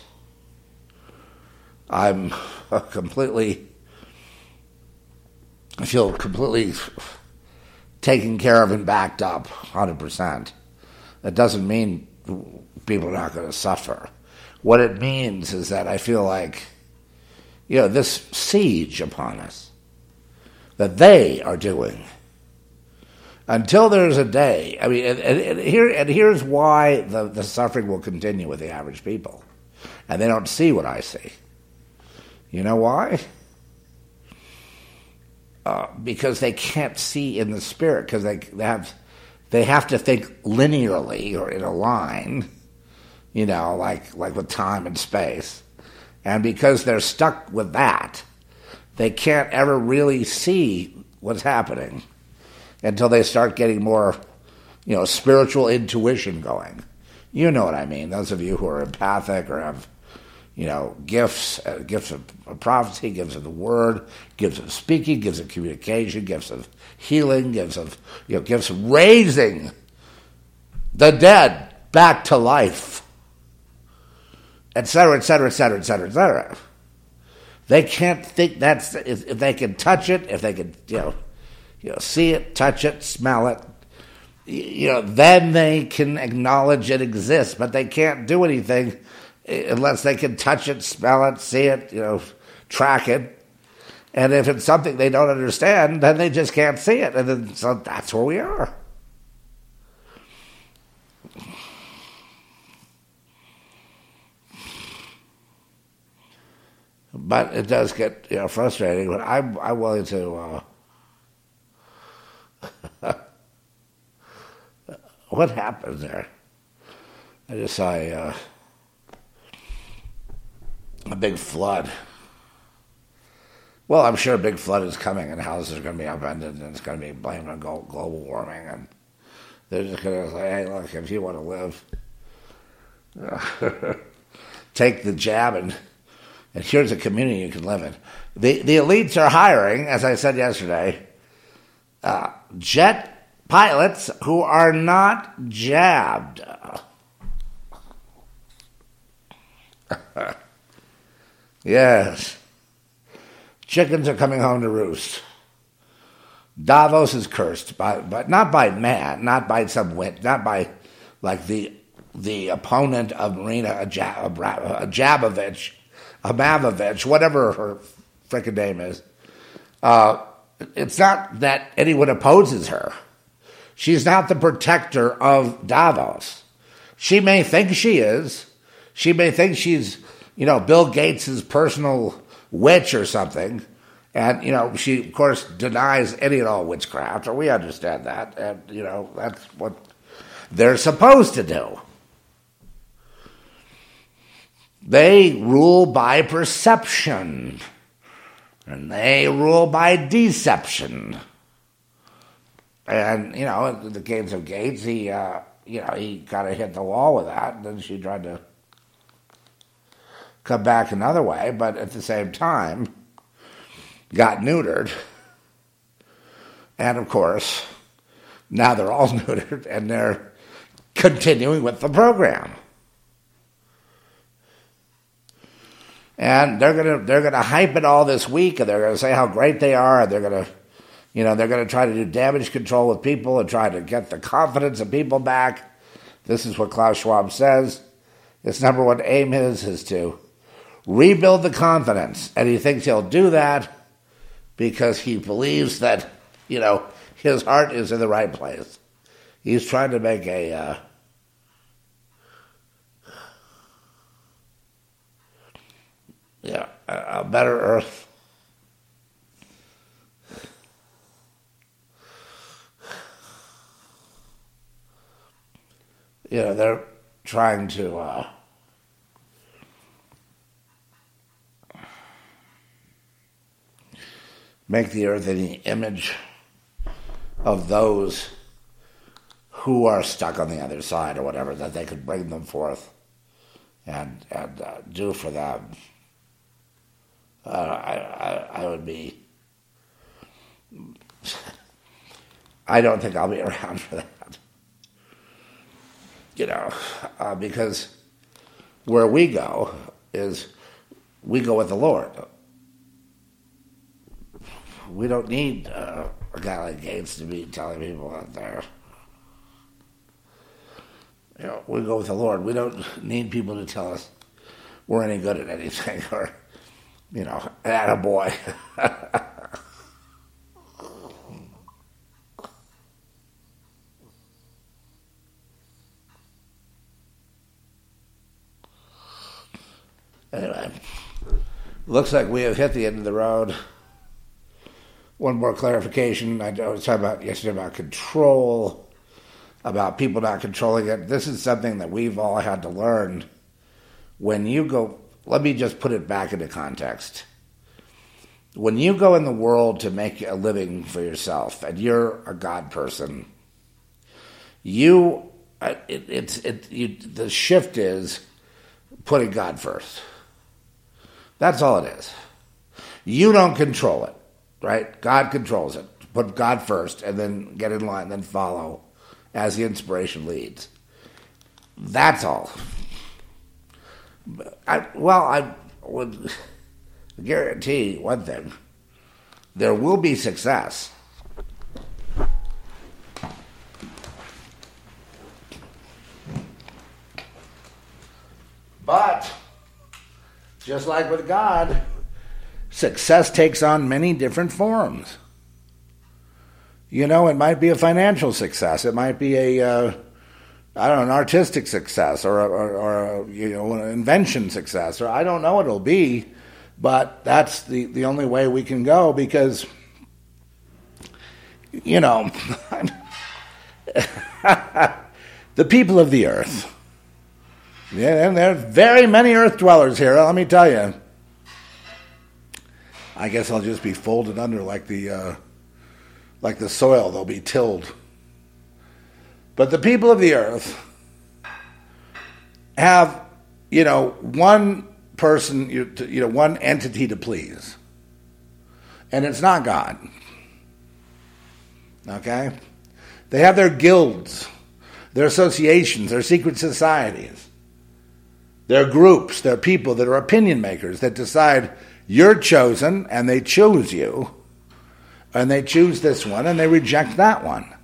I'm completely I feel completely taken care of and backed up 100%. That doesn't mean people are not going to suffer. What it means is that I feel like, you know, this siege upon us that they are doing until there's a day. I mean, and, and, here and here's why the, the suffering will continue with the average people, and they don't see what I see. You know why? Uh, because they can't see in the spirit because they, they have they have to think linearly or in a line, you know, like like with time and space, and because they're stuck with that, they can't ever really see what's happening until they start getting more, you know, spiritual intuition going. You know what I mean? Those of you who are empathic or have you know, gifts, uh, gifts of prophecy, gifts of the word, gifts of speaking, gifts of communication, gifts of healing, gifts of, you know, gifts of raising the dead back to life, etc., etc., etc., etc., etc. They can't think that's if, if they can touch it, if they can, you know, you know, see it, touch it, smell it, you know, then they can acknowledge it exists, but they can't do anything unless they can touch it, smell it, see it, you know, track it. And if it's something they don't understand, then they just can't see it. And then, so that's where we are. but it does get you know frustrating. But I'm I'm willing to. Uh, what happened there? I just saw a, uh, a big flood. Well, I'm sure a big flood is coming, and houses are going to be upended, and it's going to be blamed on global warming, and they're just going to say, "Hey, look, if you want to live, take the jab, and and here's a community you can live in." The the elites are hiring, as I said yesterday, uh, jet pilots who are not jabbed. yes. Chickens are coming home to roost. Davos is cursed, by, but not by man, not by some wit, not by like the the opponent of Marina Jabovich, Abavovich, whatever her frickin' name is. Uh, it's not that anyone opposes her. She's not the protector of Davos. She may think she is. She may think she's, you know, Bill Gates's personal witch or something. And, you know, she, of course, denies any and all witchcraft, or we understand that. And, you know, that's what they're supposed to do. They rule by perception, and they rule by deception. And, you know, the case of Gates, he, uh, you know, he kind of hit the wall with that, and then she tried to come back another way, but at the same time, got neutered. And of course, now they're all neutered and they're continuing with the program. And they're gonna they're gonna hype it all this week and they're gonna say how great they are and they're gonna you know, they're gonna try to do damage control with people and try to get the confidence of people back. This is what Klaus Schwab says. His number one aim is is to rebuild the confidence. And he thinks he'll do that because he believes that, you know, his heart is in the right place. He's trying to make a. Uh, yeah, a, a better earth. You know, they're trying to. Uh, make the earth the image of those who are stuck on the other side or whatever, that they could bring them forth and, and uh, do for them. Uh, I, I, I would be. I don't think I'll be around for that. You know, uh, because where we go is we go with the Lord we don't need uh, a guy like Gates to be telling people out there. You know, we go with the Lord. We don't need people to tell us we're any good at anything or, you know, at a boy. anyway, looks like we have hit the end of the road one more clarification. I was talking about yesterday about control, about people not controlling it. This is something that we've all had to learn. When you go, let me just put it back into context. When you go in the world to make a living for yourself, and you're a God person, you, uh, it, it's it. You, the shift is putting God first. That's all it is. You don't control it right? God controls it. Put God first and then get in line, then follow as the inspiration leads. That's all. I, well, I would guarantee one thing there will be success. But, just like with God, success takes on many different forms. You know, it might be a financial success. It might be a, uh, I don't know, an artistic success or, or, or you know, an invention success, or I don't know what it'll be. But that's the, the only way we can go because, you know, the people of the earth, yeah, and there are very many earth dwellers here, let me tell you. I guess I'll just be folded under like the uh, like the soil. They'll be tilled. But the people of the earth have, you know, one person, you know, one entity to please, and it's not God. Okay, they have their guilds, their associations, their secret societies, their groups, their people that are opinion makers that decide you're chosen, and they choose you, and they choose this one, and they reject that one.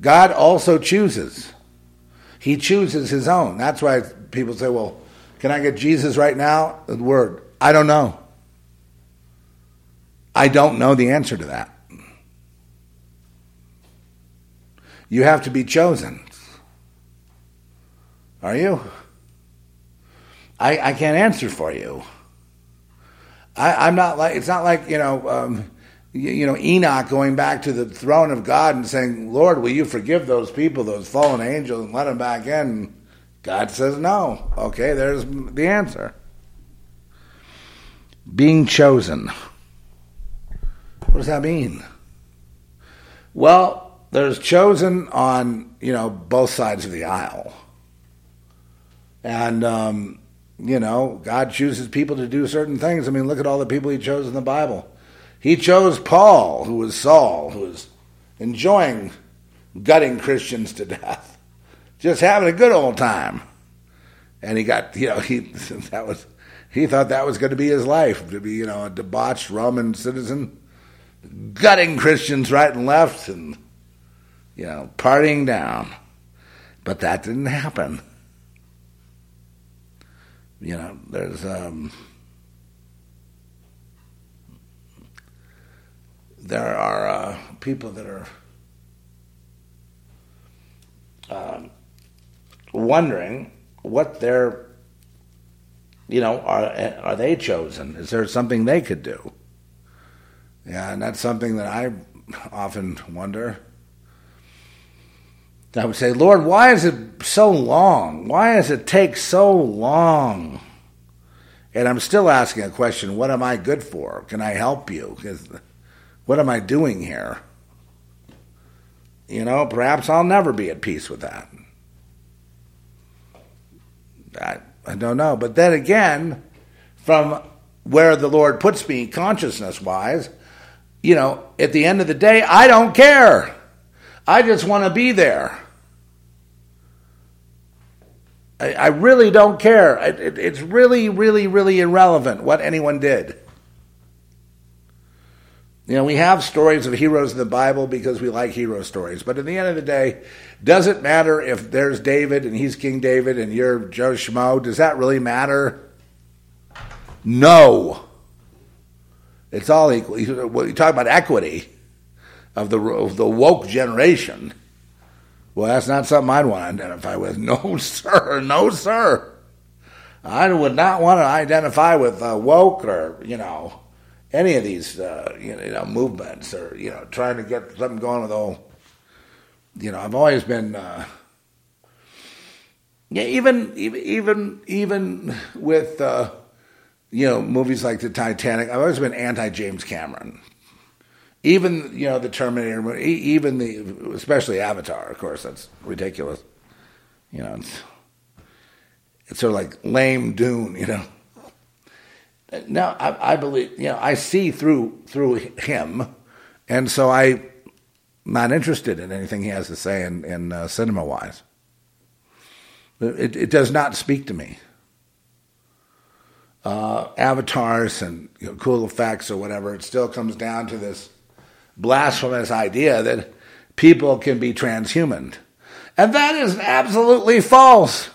God also chooses. He chooses his own. That's why people say, well, can I get Jesus right now? The word, I don't know. I don't know the answer to that. You have to be chosen. Are you? I, I can't answer for you. I, am not like it's not like you know um, you, know Enoch going back to the throne of God and saying, "Lord, will you forgive those people, those fallen angels, and let them back in?" God says no. Okay, there's the answer. Being chosen. What does that mean? Well, there's chosen on you know both sides of the aisle, and um, you know, God chooses people to do certain things. I mean, look at all the people he chose in the Bible. He chose Paul, who was Saul, who was enjoying gutting Christians to death, just having a good old time. And he got, you know, he that was he thought that was going to be his life to be, you know, a debauched Roman citizen, gutting Christians right and left, and you know, partying down. But that didn't happen you know, there's um, there are uh, people that are um, wondering what they're, you know, are are they chosen? Is there something they could do? Yeah, and that's something that I often wonder. I would say, Lord, why is it so long? Why does it take so long? And I'm still asking a question what am I good for? Can I help you? What am I doing here? You know, perhaps I'll never be at peace with that. I, I don't know. But then again, from where the Lord puts me consciousness wise, you know, at the end of the day, I don't care. I just want to be there. I, I really don't care. It, it, it's really, really, really irrelevant what anyone did. You know, we have stories of heroes in the Bible because we like hero stories. But at the end of the day, does it matter if there's David and he's King David and you're Joe Schmo? Does that really matter? No. It's all equal. You talk about equity of the, of the woke generation. Well, that's not something I'd want to identify with. No, sir. No, sir. I would not want to identify with uh, woke or, you know, any of these, uh, you know, movements or, you know, trying to get something going with all, you know, I've always been, uh, yeah, even, even, even, with, uh, you know, movies like the Titanic, I've always been anti James Cameron even you know the Terminator, movie even the especially Avatar. Of course, that's ridiculous. You know, it's, it's sort of like lame Dune. You know. Now I, I believe you know I see through through him, and so I'm not interested in anything he has to say in, in uh, cinema wise. It, it does not speak to me. Uh, avatars and you know, cool effects or whatever, it still comes down to this blasphemous idea that people can be transhuman. And that is absolutely false.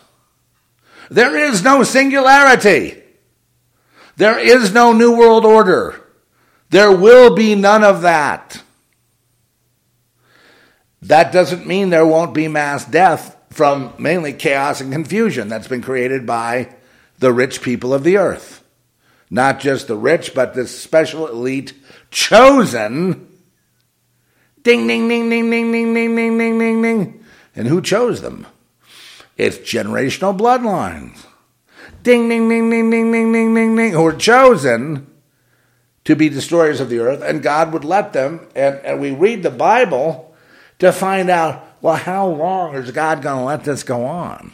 There is no singularity. There is no New World Order. There will be none of that. That doesn't mean there won't be mass death from mainly chaos and confusion that's been created by the rich people of the earth. Not just the rich, but this special elite chosen. Ding, ding, ding, ding, ding, ding, ding, ding, ding, ding, ding. And who chose them? It's generational bloodlines. Ding, ding, ding, ding, ding, ding, ding, ding, ding, who were chosen to be destroyers of the earth, and God would let them. And, and we read the Bible to find out, well, how long is God going to let this go on?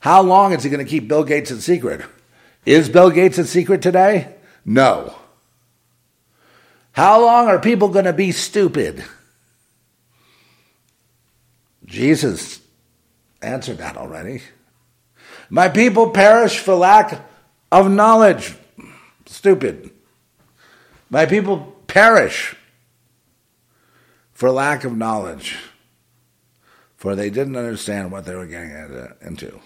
How long is he going to keep Bill Gates in secret? Is Bill Gates in secret today? No. How long are people going to be stupid? Jesus answered that already. My people perish for lack of knowledge. Stupid. My people perish for lack of knowledge, for they didn't understand what they were getting uh, into.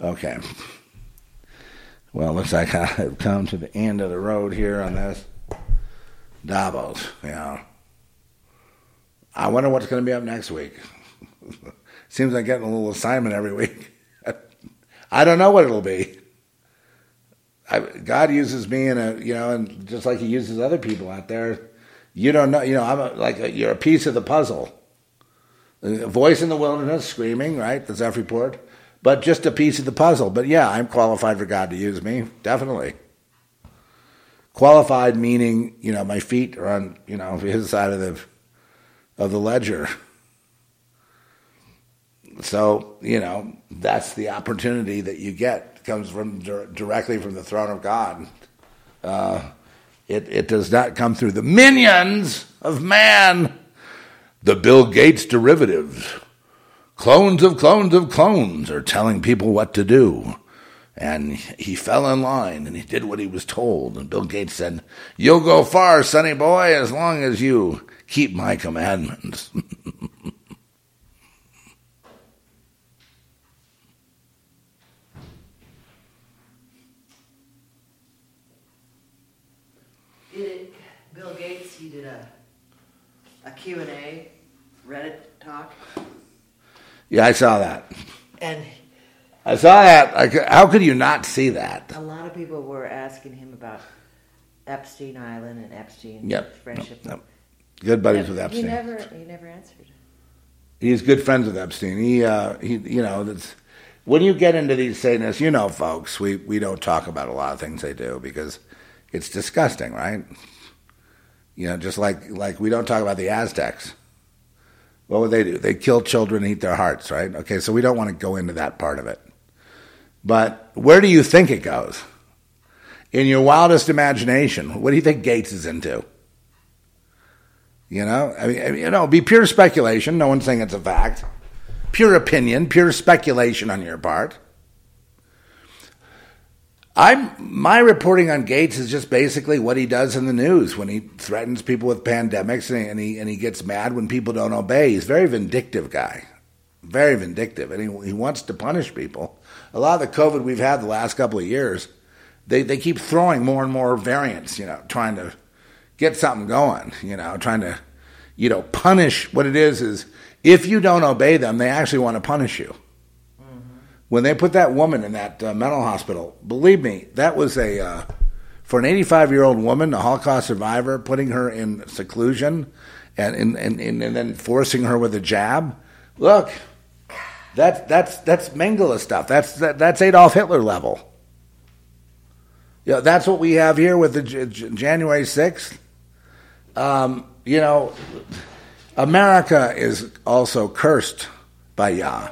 Okay. Well, looks like I've come to the end of the road here on this. Davos, yeah. I wonder what's going to be up next week. Seems like getting a little assignment every week. I don't know what it'll be. I, God uses me in a, uh, you know, and just like He uses other people out there, you don't know, you know, I'm a, like a, you're a piece of the puzzle. A voice in the wilderness screaming, right? The Zeph report but just a piece of the puzzle. But yeah, I'm qualified for God to use me, definitely. Qualified meaning, you know, my feet are on, you know, his side of the of the ledger. So, you know, that's the opportunity that you get. It comes from directly from the throne of God. Uh, it, it does not come through the minions of man, the Bill Gates derivatives. Clones of clones of clones are telling people what to do. And he fell in line and he did what he was told. And Bill Gates said, You'll go far, sonny boy, as long as you keep my commandments. Bill Gates, he did a, a Q&A, Reddit talk. Yeah, I saw that. And I saw that. I how could you not see that? a lot of people were asking him about Epstein Island and Epstein Yep. friendship. Yep. Good buddies He with Epstein. never, he never answered. He's good friends with Epstein. He, uh, he, you know, that's, when you get into these Satanists, you know, folks, we, we don't talk about a lot of things they do because it's disgusting, right? You know, just like like we don't talk about the Aztecs. What would they do? They kill children eat their hearts, right? Okay, so we don't want to go into that part of it. But where do you think it goes? In your wildest imagination, what do you think Gates is into? You know, I mean, you know, be pure speculation. No one's saying it's a fact. Pure opinion, pure speculation on your part. I'm my reporting on Gates is just basically what he does in the news when he threatens people with pandemics and he, and he and he gets mad when people don't obey. He's a very vindictive guy, very vindictive, and he he wants to punish people. A lot of the COVID we've had the last couple of years, they they keep throwing more and more variants. You know, trying to get something going. You know, trying to you know punish. What it is is if you don't obey them, they actually want to punish you when they put that woman in that uh, mental hospital, believe me, that was a uh, for an 85 year old woman, a Holocaust survivor, putting her in seclusion and and, and, and then forcing her with a jab. Look, that's that's that's Mengele stuff. That's that, that's Adolf Hitler level. Yeah, that's what we have here with the J- J- January 6th. Um, you know, America is also cursed by Yah.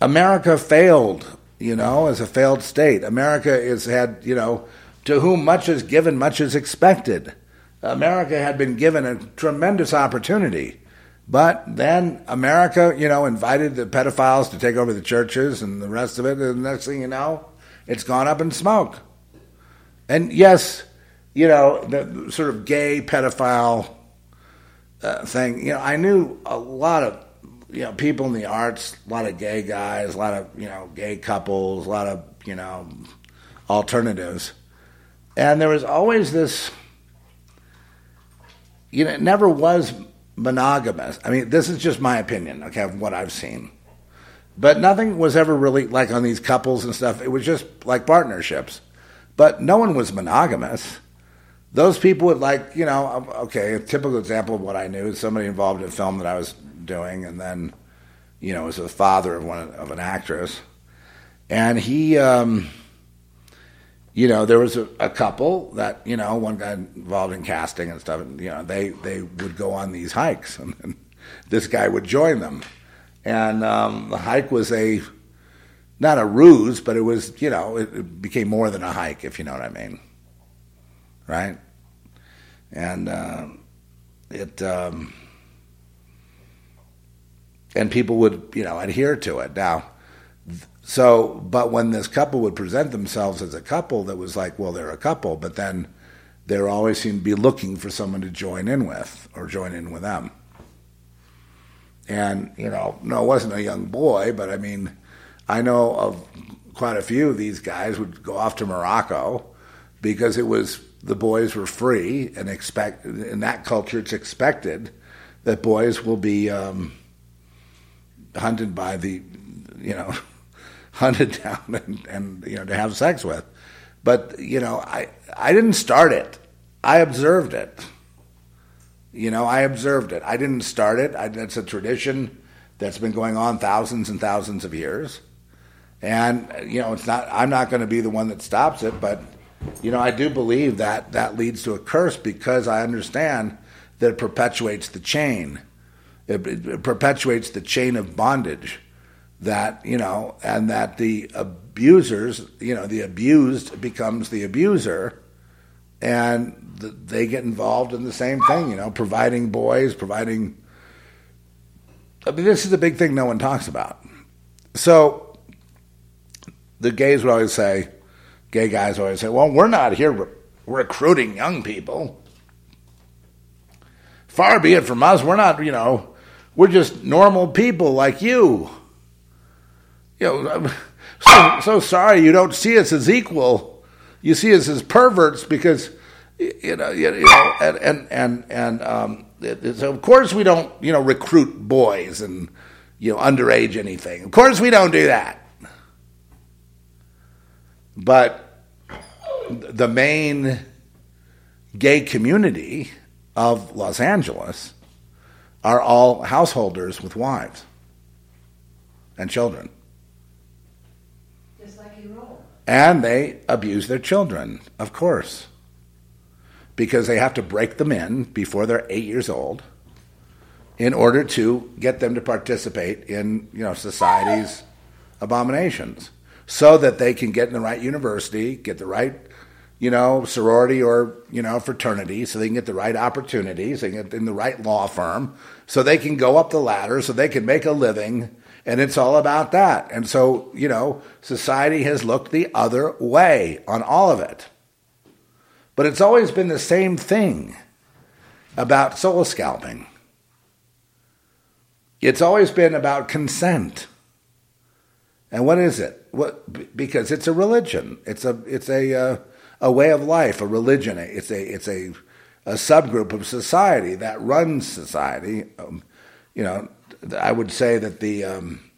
America failed, you know, as a failed state. America has had, you know, to whom much is given, much is expected. America had been given a tremendous opportunity. But then America, you know, invited the pedophiles to take over the churches and the rest of it. And the next thing you know, it's gone up in smoke. And yes, you know, the sort of gay pedophile uh, thing, you know, I knew a lot of you know, people in the arts, a lot of gay guys, a lot of, you know, gay couples, a lot of, you know, alternatives. and there was always this. You know, it never was monogamous. I mean, this is just my opinion, okay, of what I've seen. But nothing was ever really like on these couples and stuff. It was just like partnerships. But no one was monogamous. Those people would like, you know, okay, a typical example of what I knew is somebody involved in a film that I was doing, and then, you know, was the father of one of an actress, and he, um, you know, there was a, a, couple that, you know, one guy involved in casting and stuff, and you know, they they would go on these hikes, and, and this guy would join them, and um, the hike was a not a ruse, but it was, you know, it, it, became more than a hike, if you know what I mean, right? And uh, it. Um, and people would, you know, adhere to it. Now, so, but when this couple would present themselves as a couple, that was like, well, they're a couple, but then they always seem to be looking for someone to join in with or join in with them. And, you know, no, it wasn't a young boy, but I mean, I know of quite a few of these guys would go off to Morocco because it was the boys were free and expect in that culture it's expected that boys will be um, hunted by the, you know, hunted down and, and you know to have sex with. But you know, I I didn't start it. I observed it. You know, I observed it. I didn't start it. I, it's a tradition that's been going on thousands and thousands of years. And you know, it's not. I'm not going to be the one that stops it, but you know, I do believe that that leads to a curse because I understand that it perpetuates the chain. It, it perpetuates the chain of bondage that you know, and that the abusers, you know, the abused becomes the abuser, and the, they get involved in the same thing, you know, providing boys, providing. I mean, this is a big thing no one talks about. So, the gays would always say, gay guys always say, "Well, we're not here re- recruiting young people." Far be it from us. We're not, you know, we're just normal people like you. You know, so, so sorry you don't see us as equal. You see us as perverts because, you know, you know and, and, and, and um, so of course we don't, you know, recruit boys and, you know, underage anything. Of course we don't do that. But the main gay community of Los Angeles are all householders with wives and children. Just like you roll. And they abuse their children, of course, because they have to break them in before they're eight years old in order to get them to participate in you know society's abominations so that they can get in the right university, get the right you know, sorority or, you know, fraternity so they can get the right opportunities, they get in the right law firm, so they can go up the ladder, so they can make a living, and it's all about that. And so, you know, society has looked the other way on all of it. But it's always been the same thing about soul scalping. It's always been about consent. And what is it? What because it's a religion. It's a it's a uh, a way of life, a religion. It's a it's a a subgroup of society that runs society. Um, you know, I would say that the um,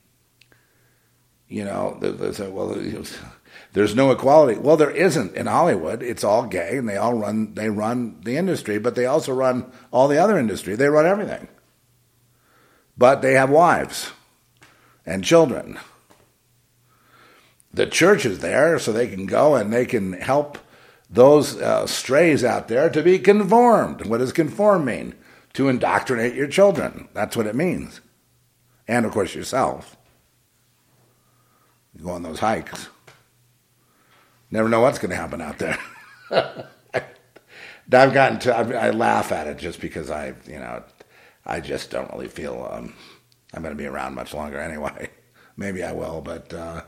you know there's a, well there's no equality. Well, there isn't in Hollywood. It's all gay, and they all run they run the industry, but they also run all the other industry. They run everything. But they have wives and children. The church is there so they can go and they can help those uh, strays out there to be conformed. What does conform mean? To indoctrinate your children. That's what it means. And of course, yourself. You go on those hikes. Never know what's going to happen out there. I've gotten to, I, I, laugh at it just because I, you know, I just don't really feel um, I'm going to be around much longer anyway. Maybe I will, but uh,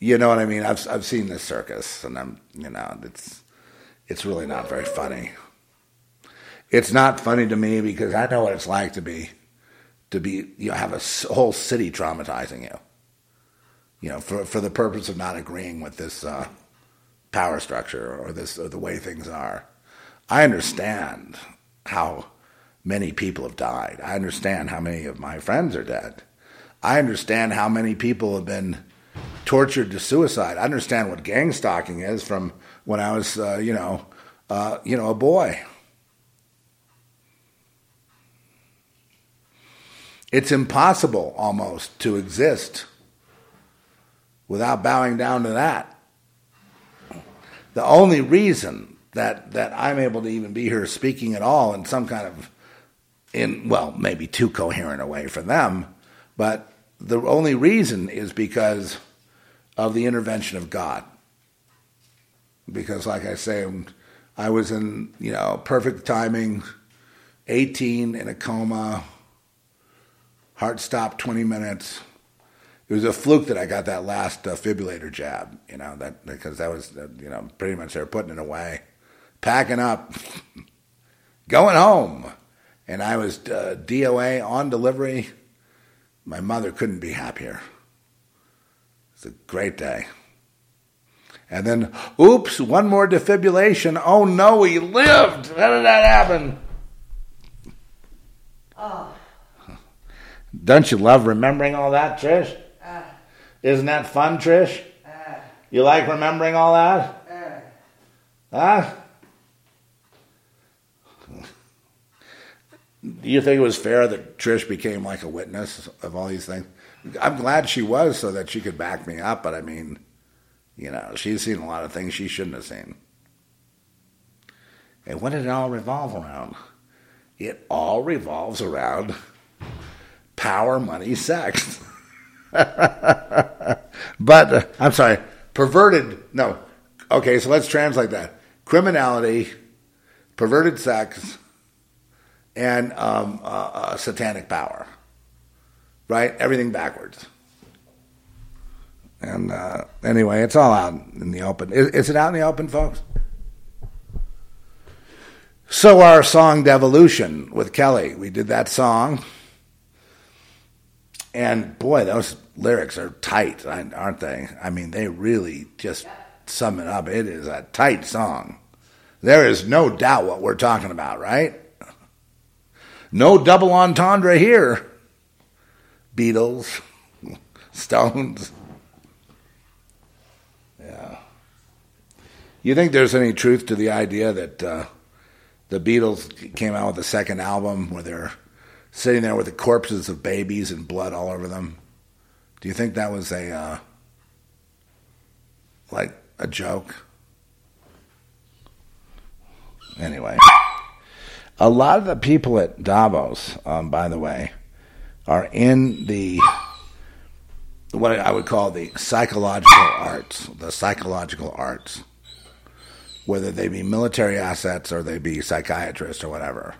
you know what I mean. I've I've seen this circus, and I'm, you know, it's it's really not very funny. It's not funny to me because I know what it's like to be, to be, you know, have a whole city traumatizing you. You know, for for the purpose of not agreeing with this uh, power structure or this or the way things are. I understand how many people have died. I understand how many of my friends are dead. I understand how many people have been tortured to suicide. I understand what gang stalking is from when I was, uh, you know, uh, you know, a boy. It's impossible almost to exist without bowing down to that. The only reason that that I'm able to even be here speaking at all in some kind of in well, maybe too coherent a way for them, but the only reason is because of the intervention of God. Because like I say, I was in, you know, perfect timing, 18 in a coma, Heart stopped 20 minutes. It was a fluke that I got that last uh, fibrillator jab, you know, that because that was, uh, you know, pretty much they were putting it away, packing up, going home. And I was uh, DOA on delivery. My mother couldn't be happier. It's a great day. And then, oops, one more defibrillation. Oh no, he lived. How did that happen? Oh. Don't you love remembering all that, Trish? Uh, Isn't that fun, Trish? Uh, you like remembering all that? Uh, huh? Do you think it was fair that Trish became like a witness of all these things? I'm glad she was so that she could back me up, but I mean, you know, she's seen a lot of things she shouldn't have seen. And what did it all revolve around? It all revolves around power, money, sex. but uh, I'm sorry, perverted. No, okay. So let's translate that: criminality, perverted sex, and um, uh, uh, satanic power. Right, everything backwards. And uh, anyway, it's all out in the open. Is, is it out in the open, folks? So our song "Devolution" with Kelly, we did that song and boy, those lyrics are tight, aren't they? I mean, they really just sum it up. It is a tight song. There is no doubt what we're talking about, right? No double entendre here. Beatles, Stones. You think there's any truth to the idea that uh, the Beatles came out with a second album where they're sitting there with the corpses of babies and blood all over them. Do you think that was a uh, like a joke? Anyway, a lot of the people at Davos, um, by the way, are in the what I would call the psychological arts, the psychological arts, whether they be military assets or they be psychiatrists or whatever.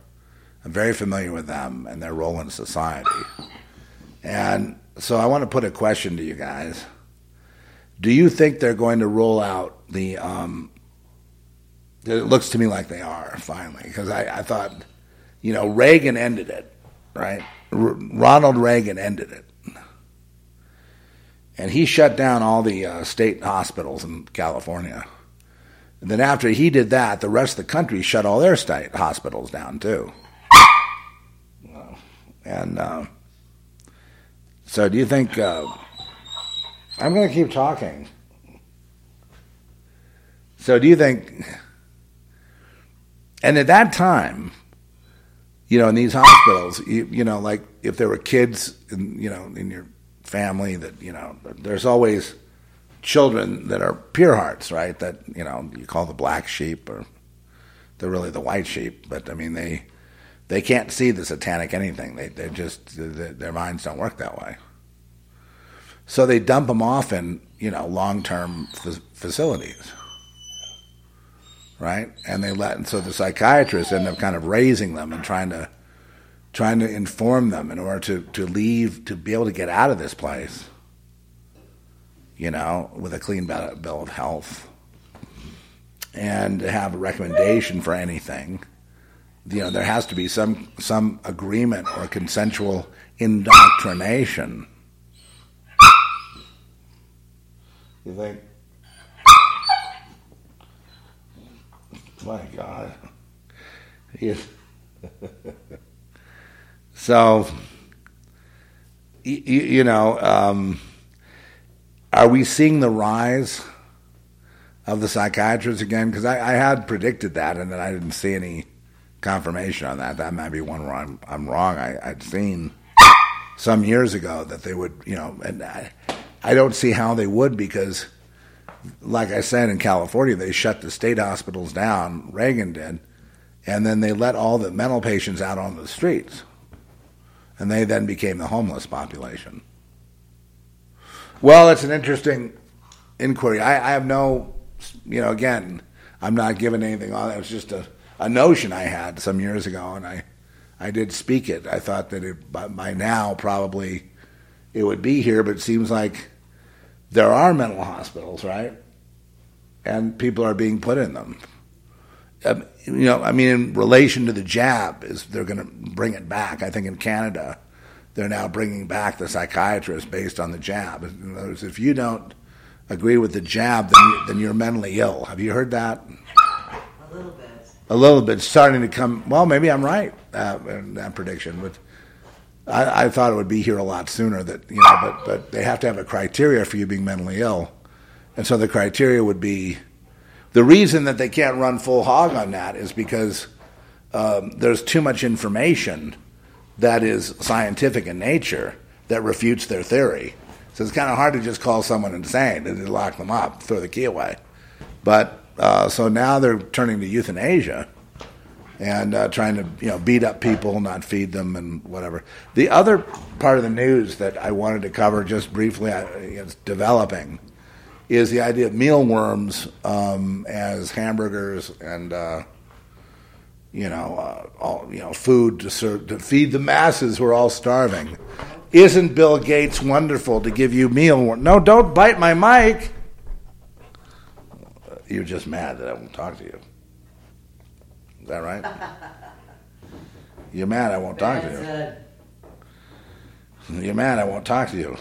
I'm very familiar with them and their role in society. And so I want to put a question to you guys. Do you think they're going to roll out the. Um, it looks to me like they are, finally, because I, I thought, you know, Reagan ended it, right? R- Ronald Reagan ended it. And he shut down all the uh, state hospitals in California. And then after he did that, the rest of the country shut all their state hospitals down too. And uh, so, do you think uh, I'm going to keep talking? So, do you think? And at that time, you know, in these hospitals, you, you know, like if there were kids, in, you know, in your family, that you know, there's always children that are pure hearts, right? That you know, you call the black sheep, or they're really the white sheep, but I mean, they they can't see the satanic anything. They they just their minds don't work that way. So they dump them off in you know long term f- facilities, right? And they let and so the psychiatrists end up kind of raising them and trying to trying to inform them in order to to leave to be able to get out of this place. You know, with a clean bill of health, and have a recommendation for anything you know, there has to be some some agreement or consensual indoctrination. You think? My God. So, you, you know, um, are we seeing the rise of the psychiatrists again? Because I, I had predicted that, and then I didn't see any confirmation on that. That might be one where I'm, I'm wrong. I, I'd seen some years ago that they would, you know, and I, I don't see how they would because, like I said, in California, they shut the state hospitals down. Reagan did, and then they let all the mental patients out on the streets, and they then became the homeless population. Well, it's an interesting inquiry. I, I have no, you know, again, I'm not giving anything on it. It's just a, a notion I had some years ago, and I I did speak it. I thought that it, by, by now probably it would be here, but it seems like there are mental hospitals, right? And people are being put in them. Um, you know, I mean, in relation to the jab, is they're going to bring it back. I think in Canada, they're now bringing back the psychiatrist based on the jab. In other words, if you don't agree with the jab, then, you, then you're mentally ill. Have you heard that? A little bit. a little bit starting to come. Well, maybe I'm right uh, in that prediction, but I, I thought it would be here a lot sooner. That you know, but but they have to have a criteria for you being mentally ill, and so the criteria would be the reason that they can't run full hog on that is because um, there's too much information that is scientific in nature that refutes their theory. So it's kind of hard to just call someone insane and lock them up, throw the key away. But uh, so now they're turning to euthanasia and uh, trying to you know beat up people, not feed them, and whatever. The other part of the news that I wanted to cover just briefly, I, it's developing, is the idea of mealworms um, as hamburgers and uh, you know uh, all you know food to serve to feed the masses who are all starving. Isn't Bill Gates wonderful to give you meal? No, don't bite my mic. You're just mad that I won't talk to you. Is that right? You're mad I won't talk to you. You're mad I won't talk to you.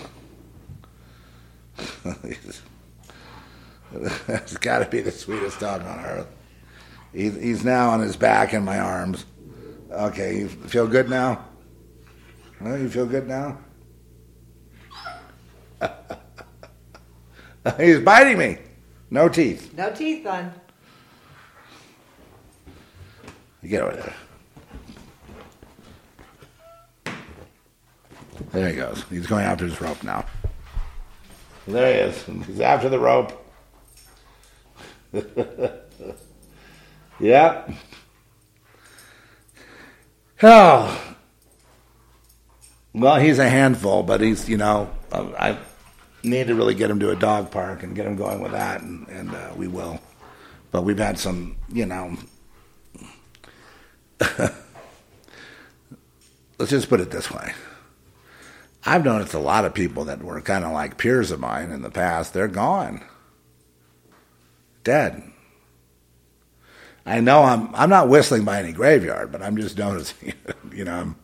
That's got to be the sweetest dog on earth. He's, he's now on his back in my arms. Okay, you feel good now? Well, you feel good now? he's biting me. No teeth. No teeth on. Get over there. There he goes. He's going after his rope now. There he is. He's after the rope. yeah. Oh. Well, he's a handful, but he's, you know, I need to really get him to a dog park and get him going with that, and, and uh, we will. But we've had some, you know, let's just put it this way. I've noticed a lot of people that were kind of like peers of mine in the past, they're gone. Dead. I know I'm I'm not whistling by any graveyard, but I'm just noticing it, you know. I'm,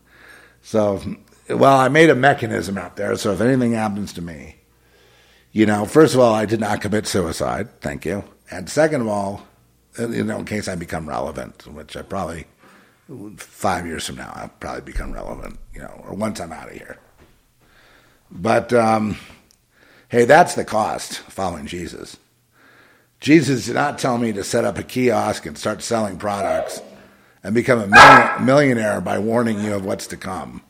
so well, I made a mechanism out there, so if anything happens to me, you know, first of all, I did not commit suicide, thank you. And second of all, you know, in case I become relevant, which I probably five years from now, I'll probably become relevant, you know, or once I'm out of here. But um, hey, that's the cost following Jesus. Jesus did not tell me to set up a kiosk and start selling products and become a million, millionaire by warning you of what's to come.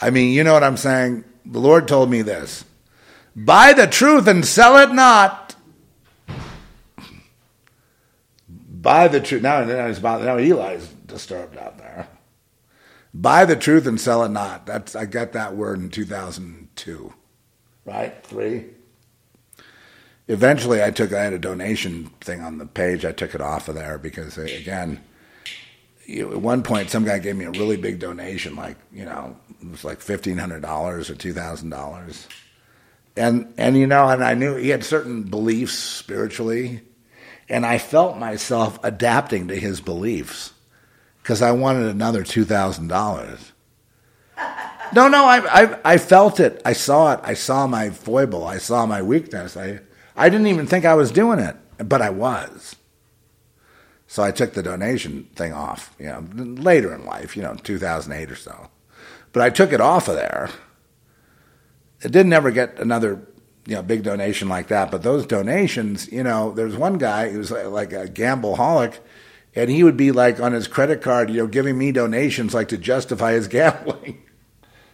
I mean, you know what I'm saying? The Lord told me this buy the truth and sell it not. Buy the truth. Now, now, now Eli's disturbed out there. Buy the truth and sell it not. That's I got that word in 2002, right? Three. Eventually, I took I had a donation thing on the page. I took it off of there because uh, again, you, at one point, some guy gave me a really big donation, like you know, it was like fifteen hundred dollars or two thousand dollars, and and you know, and I knew he had certain beliefs spiritually, and I felt myself adapting to his beliefs because I wanted another two thousand dollars. No, no, I, I, I felt it. I saw it. I saw my foible. I saw my weakness. I, I didn't even think I was doing it, but I was. So I took the donation thing off, you know, later in life, you know, 2008 or so. But I took it off of there. It didn't ever get another, you know, big donation like that. But those donations, you know, there's one guy who's like a gambleaholic, and he would be like on his credit card, you know, giving me donations like to justify his gambling.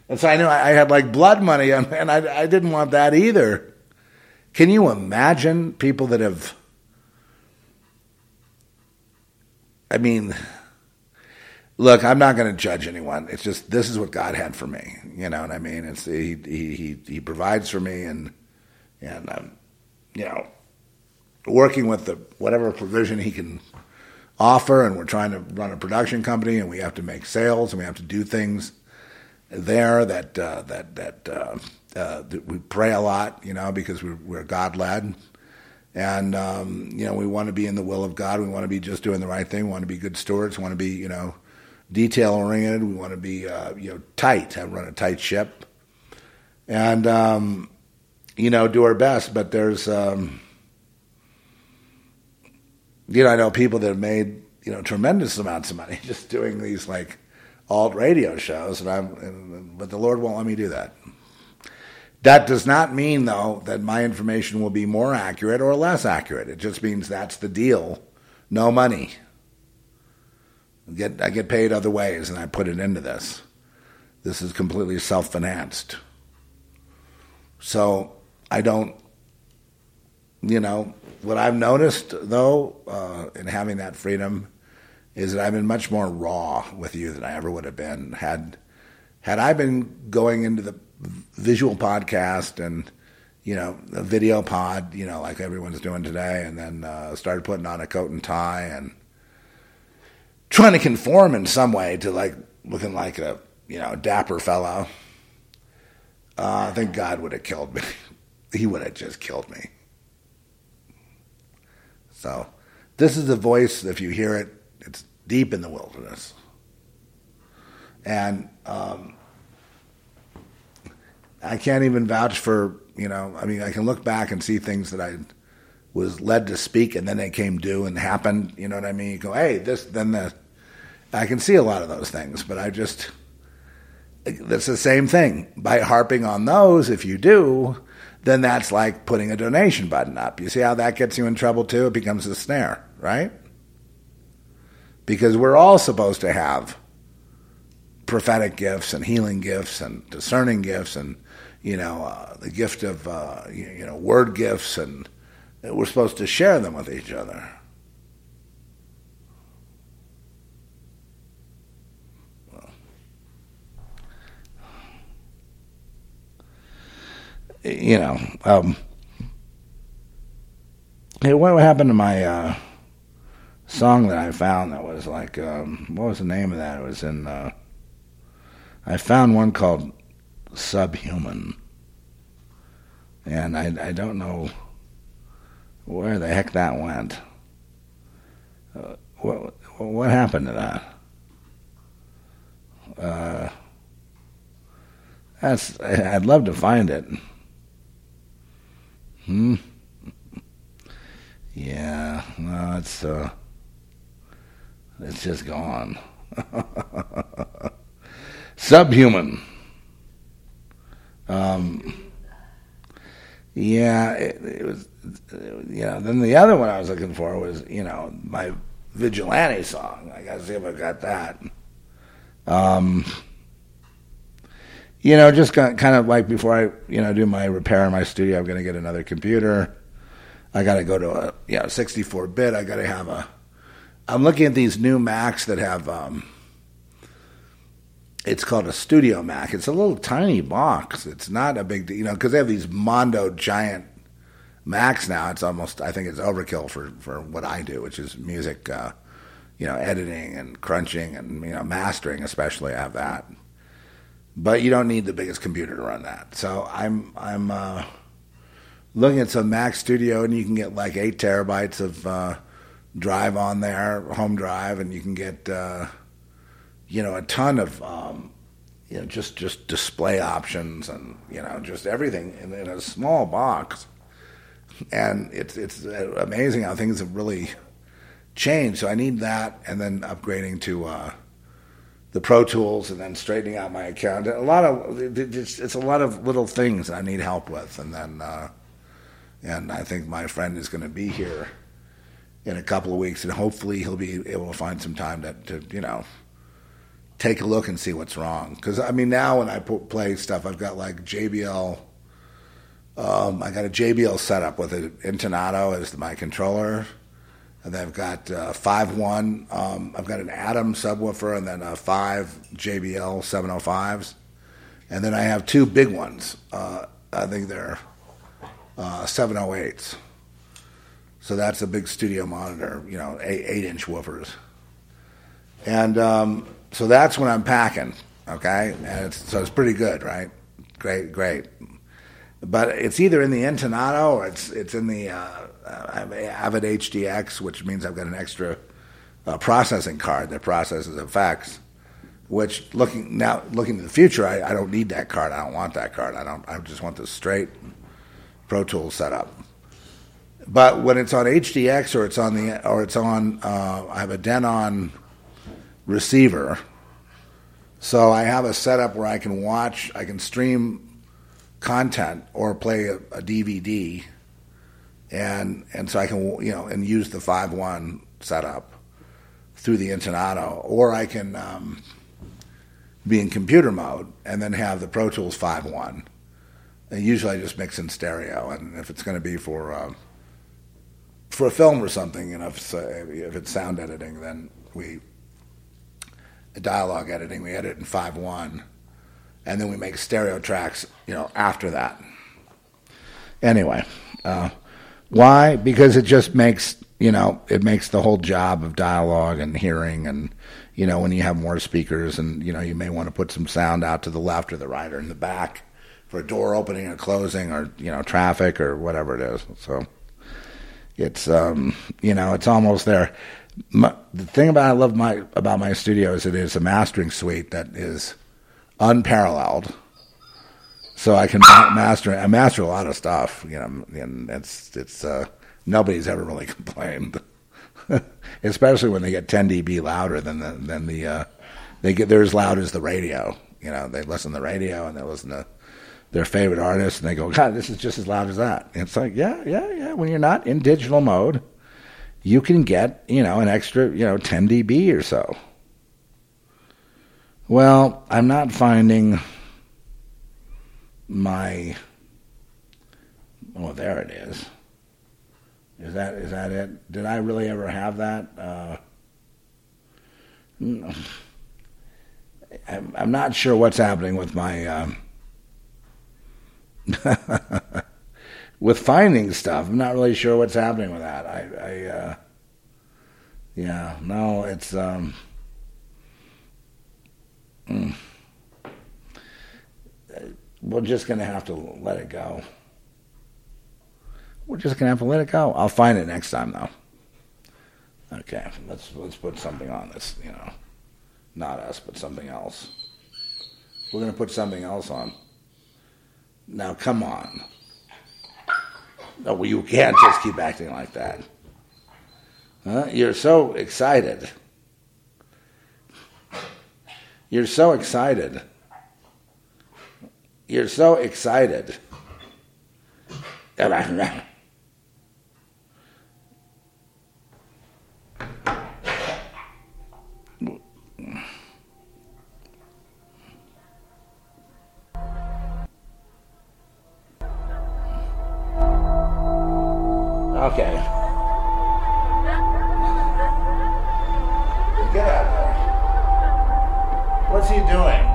And so I knew I had like blood money, and I, I didn't want that either. Can you imagine people that have I mean, look, I'm not going to judge anyone. It's just this is what God had for me. You know what I mean? It's he he he, he provides for me, and and um, you know, working with the whatever provision He can offer, and we're trying to run a production company, and we have to make sales, and we have to do things there that uh, that that, uh, uh, we pray a lot, you know, because we're, we're God led and, um, you know, we want to be in the will of God. We want to be just doing the right thing. We want to be good stewards. We want to be, you know, detail oriented. We want to be, uh, you know, tight, have run a tight ship. And, um, you know, do our best. But there's, um, you know, I know people that have made, you know, tremendous amounts of money just doing these like alt radio shows. And I'm, and, but the Lord won't let me do that. That does not mean, though, that my information will be more accurate or less accurate. It just means that's the deal. No money. I get, I get paid other ways, and I put it into this. This is completely self financed. So I don't, you know, what I've noticed, though, uh, in having that freedom is that I've been much more raw with you than I ever would have been had had I been going into the visual podcast and you know a video pod, you know, like everyone's doing today, and then uh, started putting on a coat and tie and trying to conform in some way to like looking like a you know dapper fellow. Uh, I think God would have killed me. he would have just killed me. So, this is the voice. If you hear it, it's deep in the wilderness, and um, I can't even vouch for, you know, I mean, I can look back and see things that I was led to speak and then they came due and happened. You know what I mean? You go, hey, this, then the, I can see a lot of those things, but I just, that's the same thing. By harping on those, if you do, then that's like putting a donation button up. You see how that gets you in trouble too? It becomes a snare, right? Because we're all supposed to have prophetic gifts and healing gifts and discerning gifts and you know, uh, the gift of, uh, you, know, word gifts, and we're supposed to share them with each other. You know, um, hey, what happened to my uh, song that I found that was like, um, what was the name of that? It was in, uh, I found one called subhuman. And I, I don't know where the heck that went. Uh, what, what happened to that? Uh, that's I'd love to find it. Hmm. Yeah, no, it's uh, it's just gone. Subhuman. Um, yeah, it, it was. You know, then the other one I was looking for was you know my vigilante song. I got to see if I got that. Um, you know, just kind of like before I you know do my repair in my studio, I'm to get another computer. I got to go to a you know 64 bit. I got to have a. I'm looking at these new Macs that have. Um, it's called a Studio Mac. It's a little tiny box. It's not a big, you know, because they have these Mondo giant Macs now. It's almost, I think, it's overkill for for what I do, which is music, uh, you know, editing and crunching and you know mastering, especially. I have that, but you don't need the biggest computer to run that. So I'm I'm uh, looking at some Mac Studio, and you can get like eight terabytes of uh, drive on there, home drive, and you can get uh, you know, a ton of, um, you know, just, just display options and, you know, just everything in, in a small box. And it's, it's amazing how things have really changed. So I need that, and then upgrading to uh, the Pro Tools, and then straightening out my account. A lot of it's, it's a lot of little things that I need help with, and then uh, and I think my friend is going to be here in a couple of weeks, and hopefully he'll be able to find some time to, to you know take a look and see what's wrong. Because I mean, now when I play stuff, I've got like JBL. Um, I got a JBL setup with an Intonato as my controller, and then I've got uh, five one. Um, I've got an Atom subwoofer, and then uh, five JBL 705s, and then I have two big ones. Uh, I think they're uh, 708s. So that's a big studio monitor, you know, eight, eight inch woofers. And um, so that's when I'm packing, okay? And it's, so it's pretty good, right? Great, great. But it's either in the Intonato or it's it's in the uh, Avid HDX, which means I've got an extra uh, processing card that processes effects. Which looking now looking to the future, I, I don't need that card. I don't want that card. I don't. I just want the straight Pro Tools setup. But when it's on HDX or it's on the or it's on, uh, I have a Denon receiver, so I have a setup where I can watch, I can stream content or play a, a DVD, and and so I can you know and use the five one setup through the Intonato, or I can um, be in computer mode and then have the Pro Tools five one. And usually I just mix in stereo, and if it's going to be for uh, for a film or something, you know, if it's, uh, if it's sound editing, then we dialogue editing, we edit in five one, and then we make stereo tracks, you know, after that. Anyway, uh, why? Because it just makes you know it makes the whole job of dialogue and hearing and you know when you have more speakers and you know you may want to put some sound out to the left or the right or in the back for a door opening or closing or you know traffic or whatever it is. So it's um, you know it's almost there. My, the thing about I love my about my studio is it is a mastering suite that is unparalleled. So I can master I master a lot of stuff, you know, and it's it's uh, nobody's ever really complained. Especially when they get 10 dB louder than the than the uh, they get they're as loud as the radio. You know, they listen to the radio and they listen to their favorite artist, and they go, God, this is just as loud as that. And it's like, yeah, yeah, yeah. When you're not in digital mode, you can get, you know, an extra, you know, 10 dB or so. Well, I'm not finding my. Oh, there it is. Is that is that it? Did I really ever have that? Uh. I'm, I'm not sure what's happening with my. Um, with finding stuff. I'm not really sure what's happening with that. I, I uh, yeah, no, it's um, mm, we're just gonna have to let it go. We're just gonna have to let it go. I'll find it next time, though. Okay, let's let's put something on this. You know, not us, but something else. We're gonna put something else on. Now, come on. No, you can't just keep acting like that. Huh? You're so excited. You're so excited. You're so excited. Okay. Get out of there. What's he doing?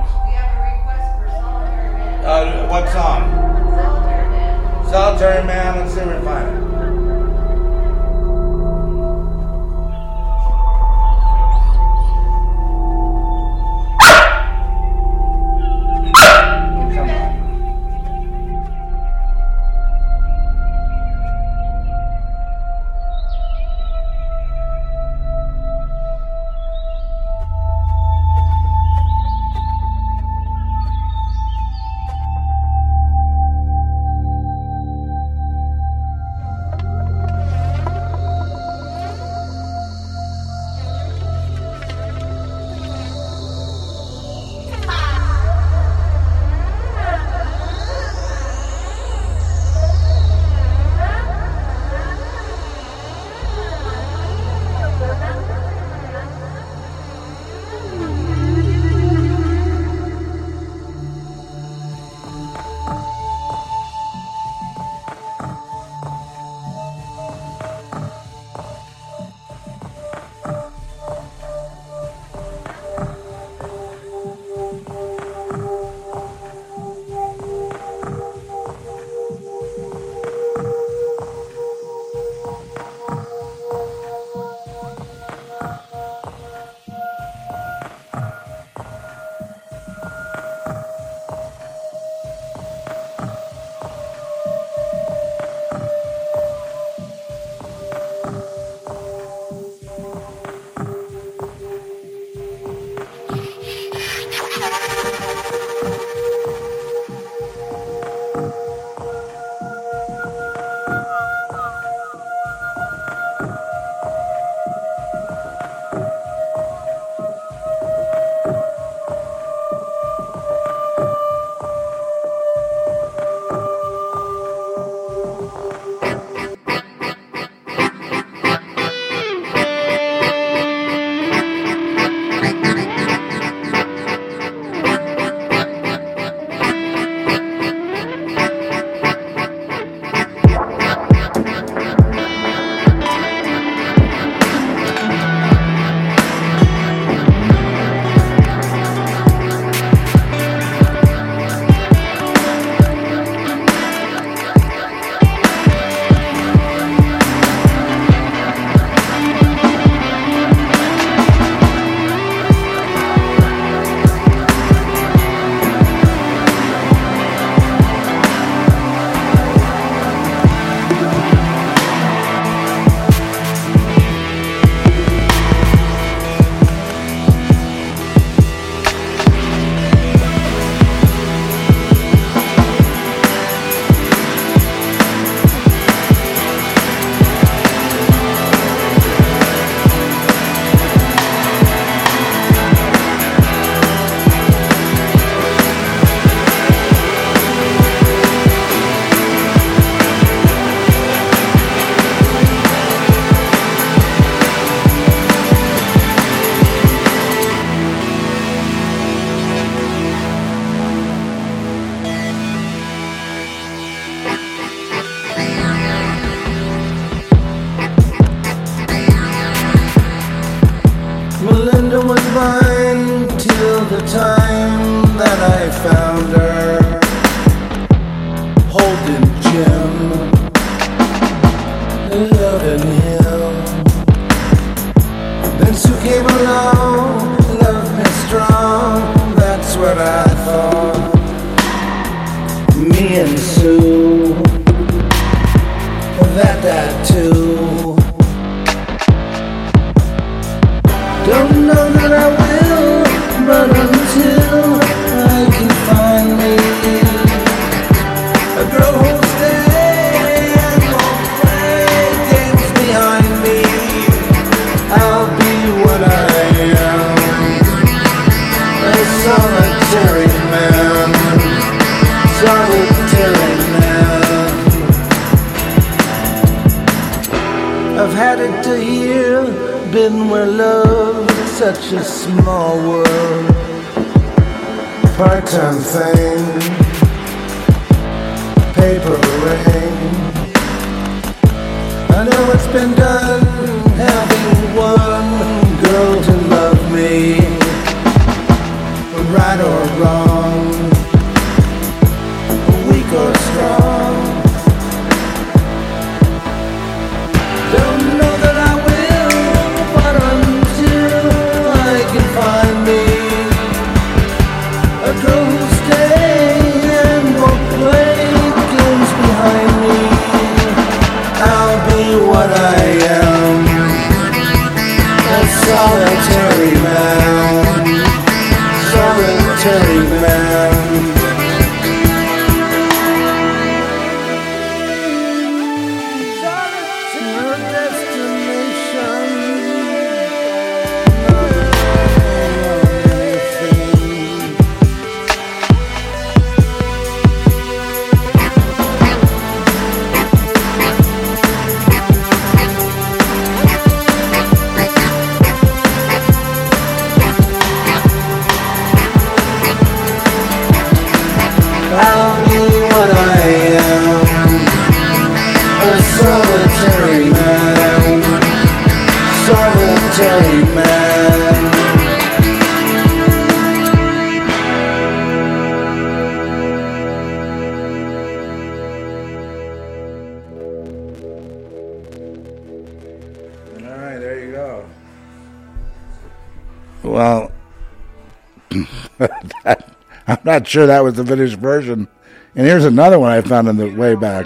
sure that was the finished version. And here's another one I found in the way back.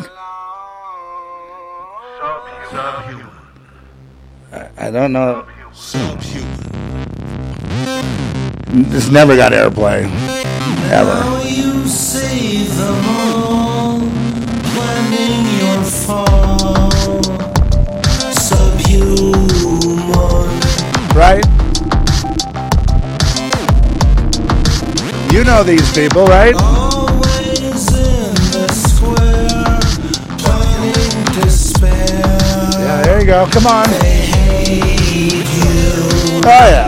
I, don't know. This never got airplay. Ever. know these people, right? Yeah, there you go. Come on. Oh, yeah.